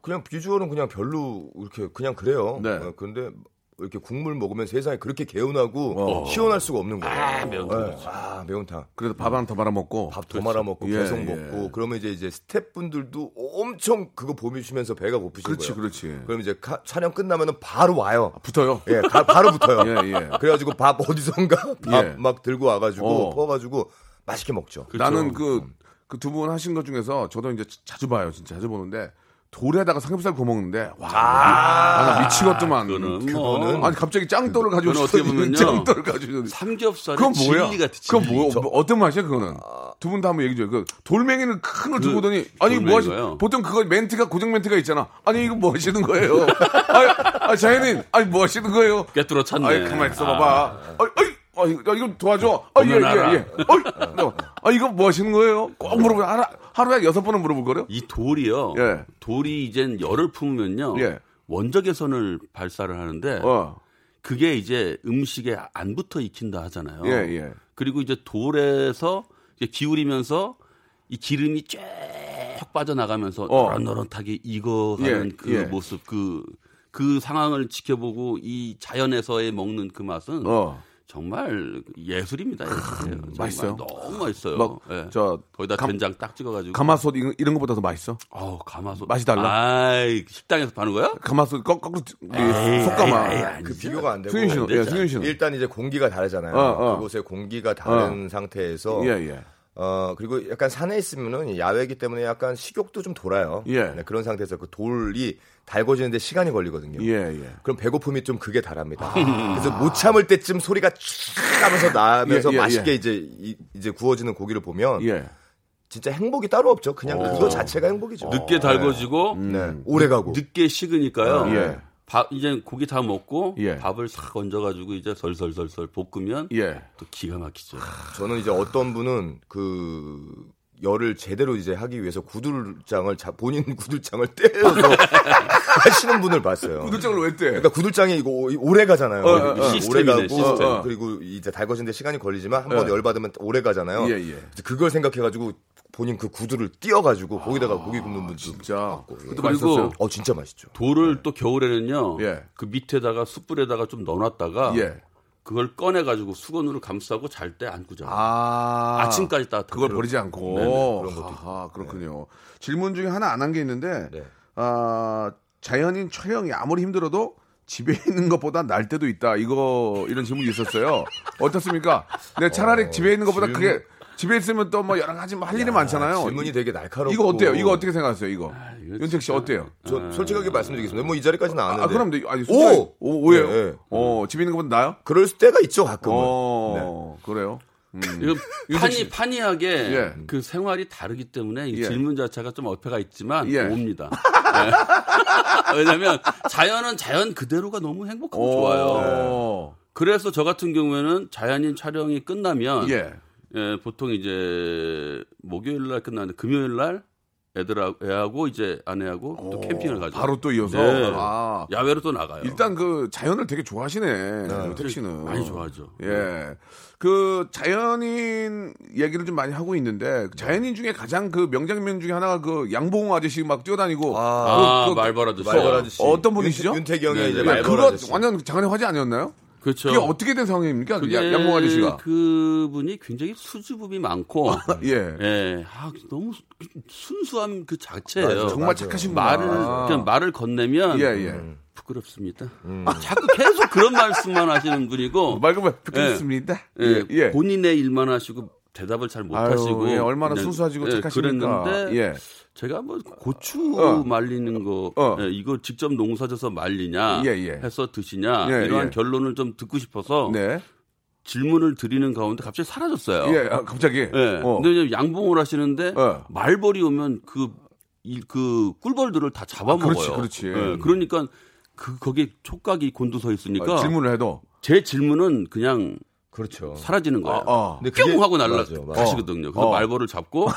그냥 비주얼은 그냥 별로 이렇게 그냥 그래요. 네. 어, 그런데 이렇게 국물 먹으면 세상에 그렇게 개운하고 어. 시원할 수가 없는 거예요. 아, 매운탕. 네. 아, 매운탕. 그래도 밥 하나 더 말아 먹고. 밥 더 말아 먹고 예, 계속 예. 먹고 그러면 이제 이제 스태프분들도 엄청 그거 보시면서 배가 고프신 그렇지, 거예요. 그렇지. 그럼 이제 카- 촬영 끝나면은 바로 와요. 붙어요. 예, 가- 바로 붙어요. 예, 예. 그래가지고 밥 어디선가 밥 예. 막 들고 와가지고 어. 퍼가지고 맛있게 먹죠. 나는 그, 그 두 분 하신 것 중에서 저도 이제 자주 봐요. 진짜 자주 보는데. 돌에다가 삼겹살 구워 먹는데 와, 아, 나 미치겠더만. 그거는 뭐 아니 갑자기 짱돌을 가지고 어떻게 보면요. 짱돌을 가지고 삼겹살이 그건 뭐야? 그건? 뭐 어떤 맛이야 그거는? 두분 다 한번 얘기 좀. 그 돌멩이는 큰 걸 두고 오더니 아니 뭐 하시? 보통 그거 멘트가 고정 멘트가 있잖아. 아니 이거 뭐 하시는 거예요? 아, 아 자연인 아니 뭐 하시는 거예요? 꿰뚫어 찼네. 아이 가만 있어 봐봐. 아이 아이 아, 이거, 이거 도와줘. 아, 예, 예, 예. 어이, 아, 이거 뭐 하시는 거예요? 꼭 물어보, 하루, 하루에 여섯 번은 물어볼 거요? 이 돌이요. 예. 돌이 이젠 열을 품으면요. 예. 원적 개선을 발사를 하는데 어, 그게 이제 음식에 안 붙어 익힌다 하잖아요. 예, 예. 그리고 이제 돌에서 이제 기울이면서 이 기름이 쫙 빠져나가면서 어. 노릇노릇하게 익어가는 예, 그 예. 모습 그, 그 상황을 지켜보고 이 자연에서의 먹는 그 맛은 어. 정말 예술입니다. 정말 맛있어요? 너무 맛있어요. 막, 예. 저, 거기다 감- 된장 딱 찍어가지고. 가마솥 이런, 이런 것보다 더 맛있어? 어우, 가마솥. 맛이 달라? 아이, 식당에서 파는 거야? 가마솥, 거, 거꾸로, 속가마. 그 비교가 안 되고 승윤 씨는, 예. 승윤 씨는. 일단 이제 공기가 다르잖아요. 어, 어. 그곳의 공기가 다른 상태에서 예, 예. 어 그리고 약간 산에 있으면은 야외이기 때문에 약간 식욕도 좀 돌아요. 예. 네, 그런 상태에서 그 돌이 달궈지는데 시간이 걸리거든요. 예, 예. 그럼 배고픔이 좀 그게 다릅니다. 그래서 못 참을 때쯤 소리가 촤 하면서 나면서 예, 예, 맛있게 예. 이제 이, 이제 구워지는 고기를 보면 예. 진짜 행복이 따로 없죠. 그냥 그거 자체가 행복이죠. 늦게 달궈지고 네. 오래 가고. 늦게 식으니까요. 예. 밥 이제 고기 다 먹고 예. 밥을 싹 얹어가지고 이제 설설설설 볶으면 예. 또 기가 막히죠. 저는 이제 어떤 분은 그 열을 제대로 이제 하기 위해서 구들장을 자- 본인 구들장을 떼어서 하시는 분을 봤어요. 구들장을 왜 떼? 그러니까 구들장이 이거 오- 오래 가잖아요. 어, 어, 어. 오래 가고. 어, 그리고 이제 달궈지는데 시간이 걸리지만 한번 예. 열 받으면 오래 가잖아요. 예, 예. 그걸 생각해가지고 본인 그 구두를 띄어가지고 거기다가 고기 굽는 분도 아, 진짜. 그것도 그리고 맛있었어요. 어 진짜 맛있죠. 돌을 또 겨울에는요. 예. 그 밑에다가 숯불에다가 좀 넣어놨다가 예. 그걸 꺼내가지고 수건으로 감싸고 잘 때 안고 자요. 아. 아침까지 따뜻하게. 그걸 버리지 않고. 네네, 그런 것도 아, 그렇군요. 질문 중에 하나 안 한 게 있는데, 네. 아, 자연인 처형이 아무리 힘들어도 집에 있는 것보다 날 때도 있다. 이거 이런 질문이 있었어요. 어떻습니까? 네, 차라리 집에 있는 것보다 질문- 그게 집에 있으면 또 뭐 여러 가지 뭐 할 일이 많잖아요. 질문이 되게 날카롭고. 이거 어때요? 이거 어떻게 생각하세요? 이거 이거 윤택 씨 어때요? 저 솔직하게 말씀드리겠습니다. 뭐 이 자리까지는 아는데. 아 그럼 네, 아니 오! 솔직히- 오 오예요. 네, 네. 어 집에 있는 것보다 나요? 그럴 때가 있죠 가끔은. 어 그래요. 음. 이거 판이 씨. 판이하게 예. 그 생활이 다르기 때문에 이 예. 질문 자체가 좀 어폐가 있지만 예. 옵니다. 예. 왜냐하면 자연은 자연 그대로가 너무 행복하고 좋아요. 어. 그래서 저 같은 경우에는 자연인 촬영이 끝나면 예. 예, 보통 이제 목요일 날 끝나는데 금요일 날 애들하고 애하고 이제 아내하고 또 캠핑을 가죠. 바로 또 이어서. 네. 아. 야외로 또 나가요. 일단 그 자연을 되게 좋아하시네. 윤택 씨는. 많이 좋아하죠. 예. 그 자연인 얘기를 좀 많이 하고 있는데 그 자연인 중에 가장 그 명장면 중에 하나가 그 양봉 아저씨 막 뛰어다니고 아, 그- 그- 말벌 아저씨. 말벌 아저씨. 어떤 분이시죠? 윤, 태기 형이 네, 이제 네. 말벌 그거 아저씨. 완전 장안의 화제 아니었나요? 그렇죠. 그게 어떻게 된 상황입니까? 그 양봉 아저씨가. 그분이 굉장히 수줍음이 많고 예. 예, 아, 너무 수- 순수함 그 자체예요. 정말 착하신구나. 말을 그냥 말을 건네면 예, 예. 부끄럽습니다. 아, 자꾸 계속 그런 말씀만 하시는 분이고 말 그만 듣겠습니다. 예, 예. 본인의 일만 하시고 대답을 잘못 아유, 하시고 예, 얼마나 그냥, 순수하시고 예, 착하십니까. 그랬는데 예. 제가 뭐 고추 어. 말리는 거 어. 예, 이거 직접 농사져서 말리냐 예, 예. 해서 드시냐 예, 이러한 예. 결론을 좀 듣고 싶어서 네. 질문을 드리는 가운데 갑자기 사라졌어요. 예, 아, 갑자기. 예. 어. 근데 양봉을 하시는데 어. 말벌이 오면 그, 이, 그 꿀벌들을 다 잡아먹어요. 그렇지, 그렇지. 예. 그러니까 그 거기에 촉각이 곤두서 있으니까 어, 질문을 해도. 제 질문은 그냥 그렇죠. 사라지는 거예요. 아, 아. 근데 뿅 하고 날라 맞아, 맞아. 가시거든요. 그래서 어. 말벌을 잡고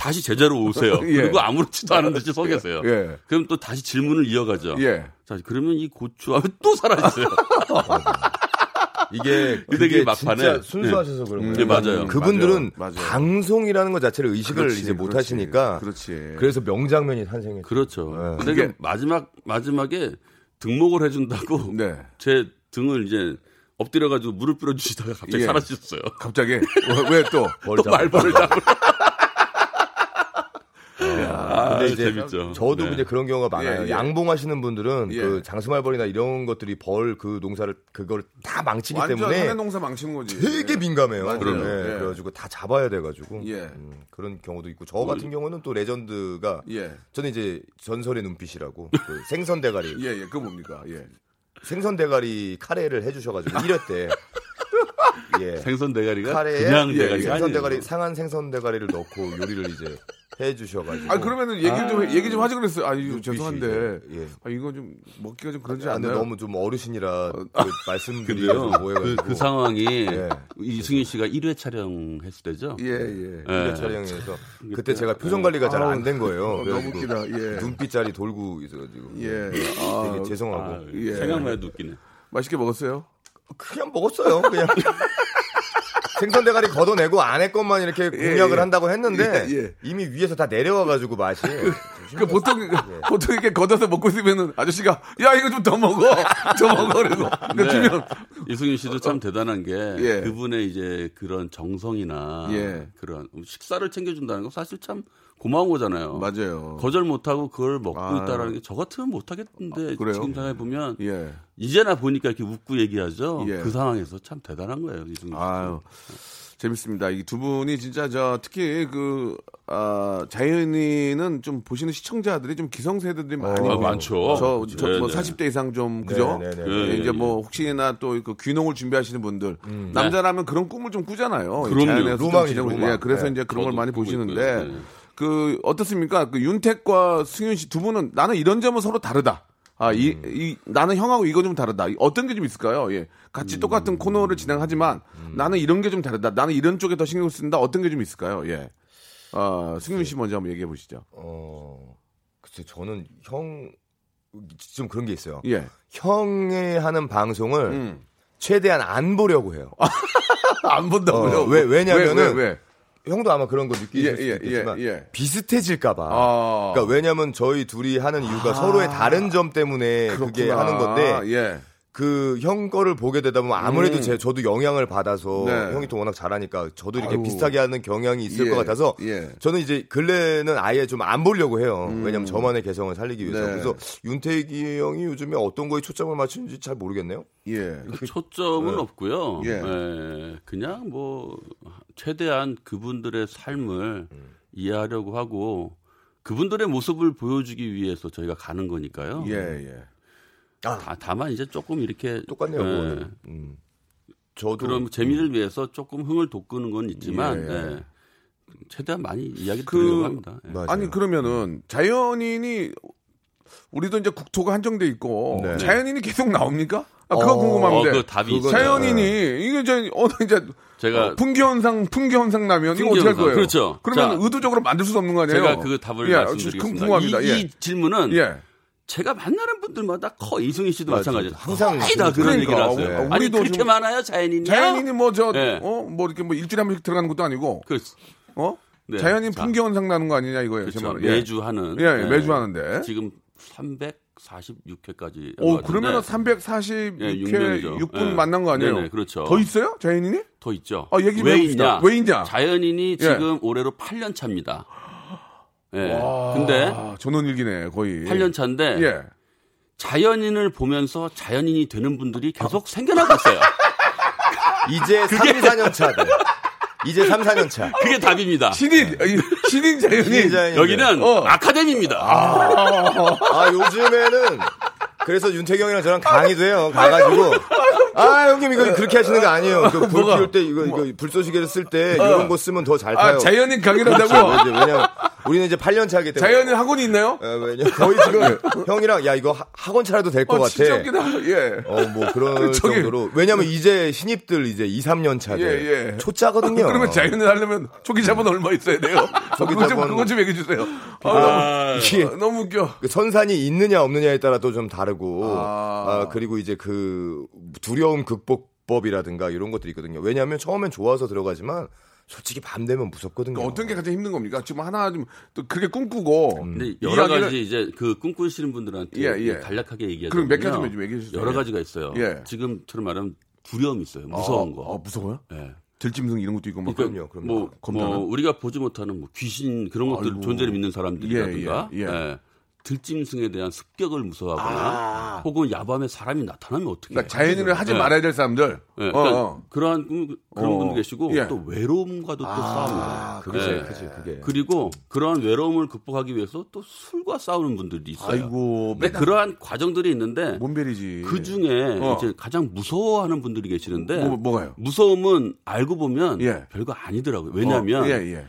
다시 제자로 오세요. 예. 그리고 아무렇지도 않은 듯이 서 계세요. 예. 그럼 또 다시 질문을 이어가죠. 예. 자, 그러면 이 고추하면 또 사라졌어요. 이게 그게 그게 막판에. 진짜 순수하셔서 그런 거예요. 예, 맞아요. 그분들은 맞아요. 방송이라는 것 자체를 의식을 그렇지, 이제 못 그렇지. 하시니까 그렇지. 그래서 명장면이 탄생했죠. 그렇죠. 네. 근데 이게- 그 마지막 마지막에 등목을 해준다고 네. 제 등을 이제 엎드려가지고 물을 뿌려주시다가 갑자기 예. 사라지셨어요. 갑자기 왜, 왜 또? 뭘또 잡아. 말벌을 잡으러. 아, 아, 근데 이제 재밌죠. 저도 네. 이제 그런 경우가 많아요. 예, 예. 양봉하시는 분들은 예. 그 장수말벌이나 이런 것들이 벌 그 농사를 그걸 다 망치기 완전 때문에 농사 망치는 거지. 되게 민감해요. 맞아요. 네, 예. 그래가지고 다 잡아야 돼가지고 예. 음, 그런 경우도 있고 저 같은 경우는 또 레전드가 예. 저는 이제 전설의 눈빛이라고 그 생선 대가리 예, 예. 그거 뭡니까? 예. 생선 대가리 카레를 해주셔가지고 1회 때 예. 생선 대가리가 카레에 그냥 예, 대가리가 생선. 대가리 상한 생선 대가리를 넣고 요리를 이제 해 주셔가지고 아, 그러면은 얘기를 좀, 얘기 좀 하지 그랬어요. 아, 이거 죄송한데. 예. 아, 이거 좀 먹기가 좀 그러지 아, 근데 않나요? 너무 좀 어르신이라 그. 말씀드리기가 좀 뭐해가지고 그, 그 상황이 예. 이승윤 씨가 1회 촬영했을 때죠. 예, 예. 예. 그 촬영에서 그때 제가 표정 관리가 잘 안 된 거예요. 어, 너무 웃기다. 예. 눈빛 자리 돌고 있어가지고 예. 되게 아, 죄송하고 아, 예. 생각만 해도 웃기네. 맛있게 먹었어요? 그냥 먹었어요. 그냥 생선 대가리 걷어내고 안에 것만 이렇게 공략을 예. 한다고 했는데 예, 예. 이미 위에서 다 내려와가지고 맛이 그 보통 예. 보통 이렇게 걷어서 먹고 있으면은 아저씨가 야 이거 좀 더 먹어 더 먹어 그러고 그러니까 네. 주면 이승윤 씨도 참 대단한 게 예. 그분의 이제 그런 정성이나 예. 그런 식사를 챙겨준다는 거 사실 참 고마운 거잖아요. 맞아요. 거절 못하고 그걸 먹고 아. 있다라는 게 저 같으면 못하겠는데 그래요? 지금 생각해 보면 예. 이제나 보니까 이렇게 웃고 얘기하죠. 예. 그 상황에서 참 대단한 거예요, 이승윤 씨. 아유 재밌습니다. 이 두 분이 진짜 저 특히 그 아, 자연이는 좀 보시는 시청자들이 좀 기성세대들이 많이 아, 많죠. 저, 저뭐 네, 네. 40대 이상 좀 그죠? 네, 네, 이제 네. 뭐 혹시나 또 그 귀농을 준비하시는 분들 남자라면 그런 꿈을 좀 꾸잖아요. 그럼요. 자연에서 좀 로망이죠, 지내고 로망. 예, 그래서 네. 이제 그런 걸 많이 보시는데 있고요. 네. 그 어떻습니까? 그 윤택과 승윤 씨 두 분은 나는 이런 점은 서로 다르다. 아, 이, 음. 이, 나는 형하고 이거 좀 다르다. 이 어떤 게 좀 있을까요? 예. 음. 같이 똑같은 코너를 진행하지만 나는 이런 게 좀 다르다. 나는 이런 쪽에 더 신경 쓴다. 어떤 게 좀 있을까요? 예. 어, 승윤 씨 먼저 한번 얘기해 보시죠. 어 글쎄 저는 형 좀 그런 게 있어요. 예. 형이 하는 방송을 음. 최대한 안 보려고 해요. 안 본다고요? 어, 왜- 왜냐면은 왜, 왜, 왜? 형도 아마 그런 거 느끼실 예, 수 예, 있겠지만 예, 예. 비슷해질까봐. 아. 그러니까 왜냐면 저희 둘이 하는 이유가 서로의 다른 점 때문에 그게 그렇구나. 하는 건데 예. 그 형 거를 보게 되다 보면 아무래도 음. 제 저도 영향을 받아서 네. 형이 또 워낙 잘하니까 저도 이렇게 아유. 비슷하게 하는 경향이 있을 예, 것 같아서 예. 저는 이제 근래는 아예 좀 안 보려고 해요. 음. 왜냐면 저만의 개성을 살리기 위해서. 네. 그래서 윤태기 형이 요즘에 어떤 거에 초점을 맞추는지 잘 모르겠네요. 예. 그 초점은 네. 없고요. 예. 예, 그냥 뭐 최대한 그분들의 삶을 음. 이해하려고 하고 그분들의 모습을 보여주기 위해서 저희가 가는 거니까요. 예, 예. 다, 다만 이제 조금 이렇게 똑같네요. 예. 음. 저도 그런 재미를 위해서 조금 흥을 돋구는 건 있지만 예. 예, 최대한 많이 이야기 그- 드리려고 합니다. 예. 맞아요. 아니 그러면은 자연인이 우리도 이제 국토가 한정돼 있고 네. 자연인이 계속 나옵니까? 아, 그거 어, 궁금한데. 어, 그. 자연인이 이게 저 어느 이제 제가 어, 풍기 현상 풍기 현상 나면 이거 어떻게 할 거예요? 그렇죠. 그러면 자, 의도적으로 만들 수도 없는 거 아니에요? 제가 그 답을 예, 말씀드리겠습니다. 궁금합니다. 이, 예. 이 질문은 예. 제가 만나는 분들마다 거의 이승희 씨도 맞아. 마찬가지예요. 항상 다 그런 그러니까. 얘기를 하세요. 어, 아니 우리도 그렇게 좀- 많아요 자연인이? 자연인이 뭐저 예. 어뭐 이렇게 뭐 일주일에 한 번씩 들어가는 것도 아니고 그, 어 네. 자연인 자, 풍기현상 나는 거 아니냐 이거예요. 제 그렇죠. 예. 매주 하는. 예, 예, 매주 하는데. 지금 346회까지. 오 그러면은 346회 예, 6년이죠. 6분 예. 만난 거 아니에요? 네네, 그렇죠. 더 있어요? 자연인이? 더 있죠. 아, 얘기 좀 왜. 있냐? 왜 있냐? 자연인이 예. 지금 올해로 8년 차입니다. 예. 와, 근데 전원일기네 거의. 8년 차인데 예. 자연인을 보면서 자연인이 되는 분들이 계속 생겨나고 있어요. 이제 3, 4년 차들. 이제 3, 4년 차. 그게 답입니다. 신인 아니, 신인 자연인. 신인 자연인. 여기는 어. 아카데미입니다. 아, 요즘에는 그래서 윤태경이랑 저랑 강의도 해요. 가가지고. 아, 형님 이거 그렇게 하시는 거 아니에요. 그 불? 피울 때 이거, 이거 불쏘시개를 쓸 때 이런 거 쓰면 더 잘 타요. 아 자연인 강의를 그렇죠. 한다고? 왜냐면 우리는 이제 8년 차기 때문에. 자연인 학원이 있나요? 어, 왜냐 거의 지금 형이랑 야 이거 하- 학원 차라도 될것 어, 같아. 진짜 웃기다. 예. 어, 뭐 그런 저기- 정도로. 왜냐면 이제 신입들 이제 2, 3년 차들. 예, 예. 초짜거든요. 그러면 자연인 하려면 초기 자본 얼마 있어야 돼요? 초기 그거 좀 자본- 그거 좀 얘기해 주세요. 아, 아, 너무, 너무 웃겨. 그 선산이 있느냐 없느냐에 따라 또 좀 다르고 아. 아, 그리고 이제 그 두려움 극복법이라든가 이런 것들이 있거든요. 왜냐하면 처음엔 좋아서 들어가지만 솔직히 밤 되면 무섭거든요. 그러니까 어떤 게 가장 힘든 겁니까? 지금 하나 좀 또 그렇게 꿈꾸고 근데 여러 이야기를- 가지 이제 그 꿈꾸시는 분들한테 예, 예. 간략하게 얘기하자면 그럼 몇 가지만 좀 얘기해 주세요. 여러 예. 가지가 있어요. 예. 지금처럼 말하면 두려움이 있어요. 무서운 아, 거. 아, 무서워요? 예. 들짐승 이런 것도 있고 막 그럼요, 그럼요. 뭐? 뭐 우리가 보지 못하는 뭐 귀신 그런 것들 아이고. 존재를 믿는 사람들이라든가 예, 예, 예. 예. 들짐승에 대한 습격을 무서워하거나 혹은 야밤에 사람이 나타나면 어떻게 아. 그러니까 자연인을 하지 예. 말아야 될 사람들. 예, 어, 그러니까 어. 그러한 그- 그런 어. 분도 계시고 예. 또 외로움과도 또 싸웁니다. 그게 예. 제일 크지, 그게. 그리고 그러한 외로움을 극복하기 위해서 또 술과 싸우는 분들도 있어요. 아이고, 근데 그러한 과정들이 있는데 뭔별이지. 그 중에 어. 이제 가장 무서워하는 분들이 계시는데 뭐, 뭐가요? 무서움은 알고 보면 예. 별거 아니더라고요. 왜냐하면 어, 예, 예.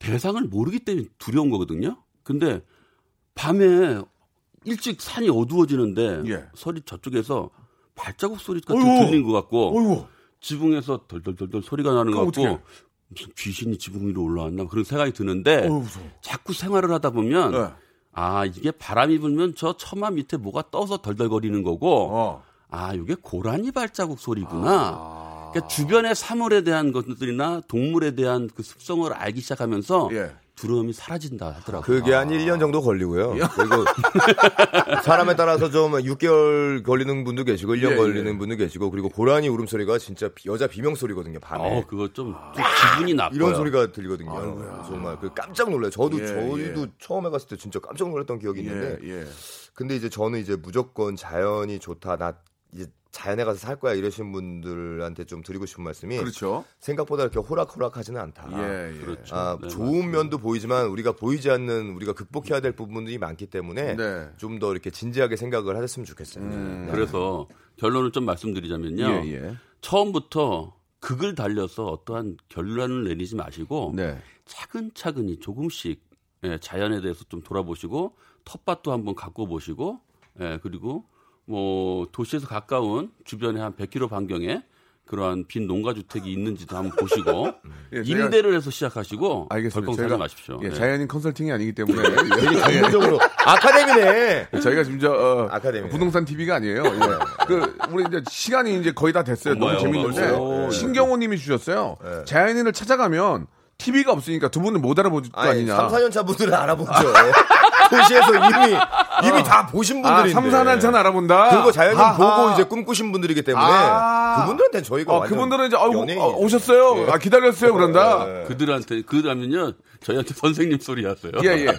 대상을 모르기 때문에 두려운 거거든요. 근데 밤에 일찍 산이 어두워지는데 예. 소리 저쪽에서 발자국 소리 같은 어이구. 게 들리는 것 같고 어이구. 지붕에서 덜덜덜덜 소리가 나는 것 같고 어떡해? 무슨 귀신이 지붕 위로 올라왔나 그런 생각이 드는데 무서워. 자꾸 생활을 하다 보면 예. 아 이게 바람이 불면 저 처마 밑에 뭐가 떠서 덜덜거리는 거고 어. 아 이게 고라니 발자국 소리구나. 그러니까 주변의 사물에 대한 것들이나 동물에 대한 그 습성을 알기 시작하면서 예. 두려움이 사라진다 하더라고요. 그게 한 1년 정도 걸리고요. 그리고 사람에 따라서 좀 6개월 걸리는 분도 계시고 1년 예, 예. 걸리는 분도 계시고 그리고 고라니 울음소리가 진짜 비- 여자 비명 소리거든요. 밤에. 어 그거 좀, 좀 기분이 나빠요. 이런 소리가 들리거든요. 정말 그 깜짝 놀라요. 저도 예, 저희도 예. 처음에 갔을 때 진짜 깜짝 놀랐던 기억이 있는데 예, 예. 근데 이제 저는 이제 무조건 자연이 좋다. 나 이제 자연에 가서 살 거야 이러신 분들한테 좀 드리고 싶은 말씀이 그렇죠. 생각보다 이렇게 호락호락하지는 않다. 예, 예. 그렇죠. 아, 네, 좋은 맞습니다. 면도 보이지만 우리가 보이지 않는 우리가 극복해야 될 부분들이 많기 때문에 네. 좀더 이렇게 진지하게 생각을 하셨으면 좋겠어요. 네. 그래서 결론을 좀 말씀드리자면요. 예, 예. 처음부터 극을 달려서 어떠한 결론을 내리지 마시고 네. 차근차근히 조금씩 예, 자연에 대해서 좀 돌아보시고 텃밭도 한번 가꿔 보시고 예, 그리고 뭐 도시에서 가까운 주변에 한 100km 반경에 그러한 빈 농가 주택이 있는지도 한번 보시고 예, 저희가- 임대를 해서 시작하시고 알겠습니다. 저희가 마십시오. 예, 예. 자연인 컨설팅이 아니기 때문에 되게 전문적으로 아카데미네. 저희가 지금 저 어, 아카데미. 부동산 TV가 아니에요. 예. 그 우리 이제 시간이 이제 거의 다 됐어요. 너무 재밌는데 어머요. 신경호님이 주셨어요. 네. 자연인을 찾아가면 TV가 없으니까 두 분은 못 알아보지 거 아니, 아니냐. 3, 4년 차 분들은 알아보죠. 도시에서 이미 이미 다 보신 아, 분들인데. 삼산한천 알아본다. 그거 자연인 아하. 보고 이제 꿈꾸신 분들이기 때문에 아. 그분들한테는 저희가 어, 완전 그분들은 이제 연예인이죠. 어, 오셨어요. 예. 아, 기다렸어요. 그런다. 예. 그들한테 그러면요 저희한테 선생님 소리 하세요. 예, 예.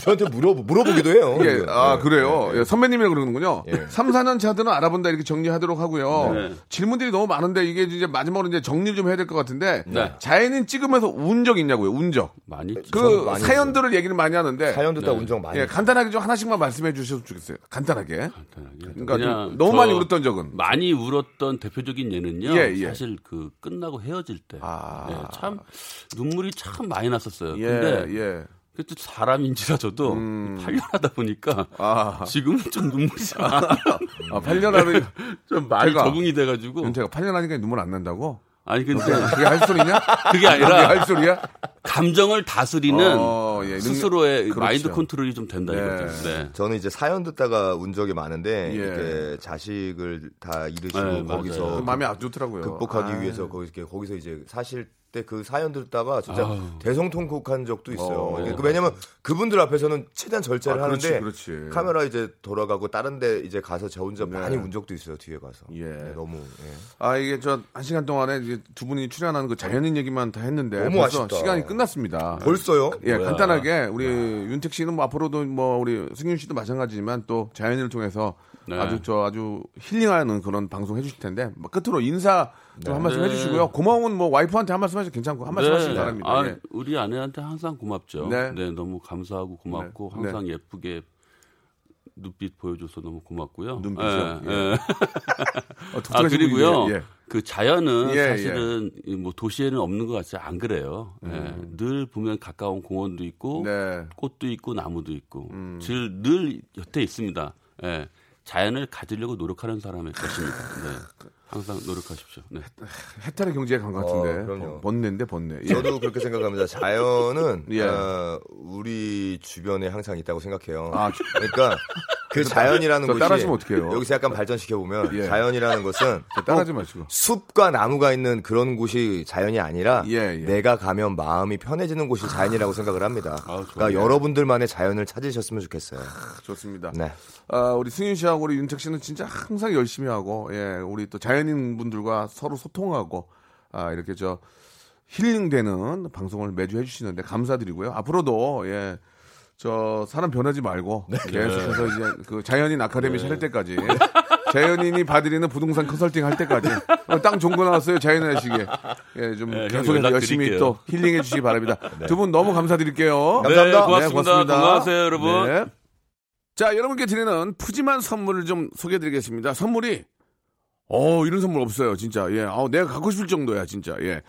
저한테 물어 물어보기도 해요. 예, 아, 네. 그래요. 네. 예, 선배님이라 그러는군요. 예. 3, 4년 차들은 알아본다 이렇게 정리하도록 하고요. 네. 질문들이 너무 많은데 이게 이제 마지막으로 이제 정리를 좀 해야 될 것 같은데. 네. 자연인 찍으면서 운 적 있냐고요, 운 적. 많이 있죠. 그 많이 사연들을 얘기를 많이 하는데. 사연 듣다 네. 운정 많이. 예, 간단하게 좀 하나씩만 말씀해 주셨으면 좋겠어요. 간단하게. 간단하게. 그러니까 그냥 좀 너무 저 많이 울었던 적은. 많이 울었던 대표적인 예는요. 예, 예. 사실 그 끝나고 헤어질 때. 아. 예, 참 눈물이 참 많이 났었어요. 예, 근데 예. 그때 사람인지라 저도 음. 8년 하다 보니까 아, 지금은 좀 눈물이 좀, 안- 아 8년 하는 좀 많이 제가- 적응이 돼가지고. 윤태가 8년 하니까 눈물 안 난다고? 아니 근데 그게 할 소리냐? 그게 아니라 할 소리야? 감정을 다스리는 어, 예, 능력- 스스로의 그렇죠. 마인드 컨트롤이 좀 된다 네. 이거죠. 네. 저는 이제 사연 듣다가 운 적이 많은데 예. 이렇게 자식을 다 잃으시고 네, 거기서 맞아요. 그 마음이 아주 좋더라고요. 극복하기 아. 위해서 거기 거기서 이제 사실 때 그 사연 듣다가 진짜 아유. 대성통곡한 적도 있어요. 어. 이게 그 왜냐면 그분들 앞에서는 최대한 절제를 아, 그렇지, 하는데 그렇지. 카메라 이제 돌아가고 다른데 이제 가서 저 혼자 네. 많이 운 적도 있어요 뒤에 가서. 예. 네, 너무 예. 아 이게 저 한 시간 동안에 이제 두 분이 출연하는 그 자연인 얘기만 다 했는데 너무 벌써 아쉽다. 시간이 끝났습니다. 벌써요? 예, 뭐야. 간단하게 우리 윤택 씨는 뭐 앞으로도 뭐 우리 승윤 씨도 마찬가지지만 또 자연인을 통해서 네. 아주 저 아주 힐링하는 그런 방송 해주실 텐데 뭐 끝으로 인사 좀한 말씀 네. 해주시고요. 고마운 뭐 와이프한테 한 말씀 하셔도 괜찮고 한 말씀 하시기 바랍니다. 아, 예. 우리 아내한테 항상 고맙죠. 네. 네. 너무 감사하고 고맙고 네. 항상 예쁘게 눈빛 보여줘서 너무 고맙고요. 눈빛이요? 예, 예. 예. 어, 아 그리고요. 예. 그 자연은 예, 사실은 이뭐 도시에는 없는 것 같지 안 그래요. 예. 늘 보면 가까운 공원도 있고 음. 네. 음. 꽃도 있고 나무도 있고 늘, 늘 곁에 있습니다. 예. 자연을 가지려고 노력하는 사람의 것입니다. 네. 항상 노력하십시오. 네. 해탈의 경제에 간 것 같은데. 어, 그럼요. 번뇌인데 번뇌. 예. 저도 그렇게 생각합니다. 자연은 예. 어, 우리 주변에 항상 있다고 생각해요. 아, 그러니까 그 자연이라는 저 곳이 따라하시면 어떡해요? 여기서 약간 발전시켜 보면 예. 자연이라는 것은 따라하지 꼭 마시고. 숲과 나무가 있는 그런 곳이 자연이 아니라 예, 예. 내가 가면 마음이 편해지는 곳이 자연이라고 생각을 합니다. 아우, 그러니까. 여러분들만의 자연을 찾으셨으면 좋겠어요. 좋습니다. 네. 아, 우리 승윤 씨하고 우리 윤택 씨는 진짜 항상 열심히 하고, 예, 우리 또 자연 인 분들과 서로 소통하고, 아, 이렇게 저 힐링되는 방송을 매주 해주시는데 감사드리고요. 앞으로도, 예, 저 사람 변하지 말고 계속해서 이제 그 자연인 아카데미 차릴 때까지 자연인이 봐드리는 부동산 컨설팅 할 때까지 어, 땅거 나왔어요 자연인 하시게 예, 좀 네, 형 계속해서 열심히. 또 힐링해 주시기 바랍니다. 두분 너무 감사드릴게요. 감사합니다. 네, 고맙습니다. 건강하세요, 여러분. 네. 자, 여러분께 드리는 푸짐한 선물을 좀 소개해 드리겠습니다. 선물이, 어, 이런 선물 없어요, 진짜. 예. 아 내가 갖고 싶을 정도야, 진짜. 예.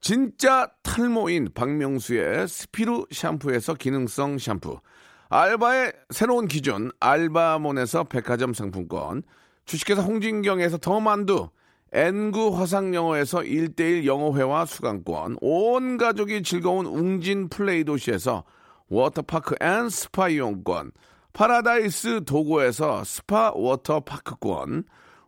진짜 탈모인 박명수의 스피루 샴푸에서 기능성 샴푸. 알바의 새로운 기준, 알바몬에서 백화점 상품권. 주식회사 홍진경에서 더 만두. N구 화상영어에서 1대1 영어회화 수강권. 온 가족이 즐거운 웅진 플레이 도시에서 water park and spa 이용권. 파라다이스 도고에서 spa water park권.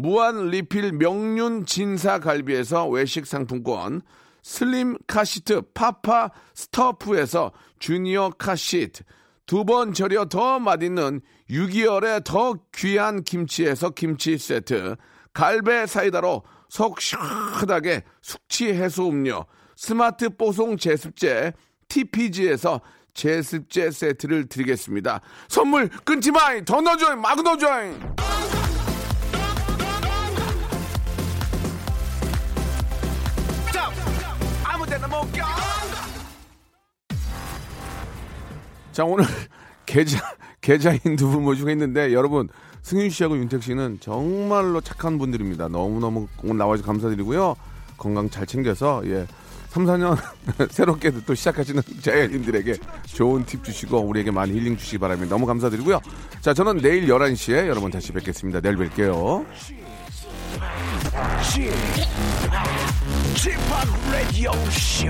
무한 리필 명륜 진사 갈비에서 외식 상품권, slim car seat 파파 스터프에서 junior car seat, 두 번 절여 더 맛있는 6개월의 더 귀한 김치에서 김치 세트, 갈배 사이다로 속 시원하게 숙취 해소 음료, 스마트 뽀송 제습제 TPG에서 제습제 세트를 드리겠습니다. 선물 끊지 마! 더 넣어줘잉! 막 넣어줘잉! 자, 오늘 계좌, 계좌인 두 분 모시고 있는데 여러분, 승윤 씨하고 윤택 씨는 정말로 착한 분들입니다. 너무너무 오늘 나와주셔서 감사드리고요. 건강 잘 챙겨서, 예. 3, 4년 새롭게 또 시작하시는 자연인들에게 좋은 팁 주시고 우리에게 많이 힐링 주시기 바랍니다. 너무 감사드리고요. 자, 저는 내일 11시에 여러분 다시 뵙겠습니다. 내일 뵐게요. 지팍 라디오 쇼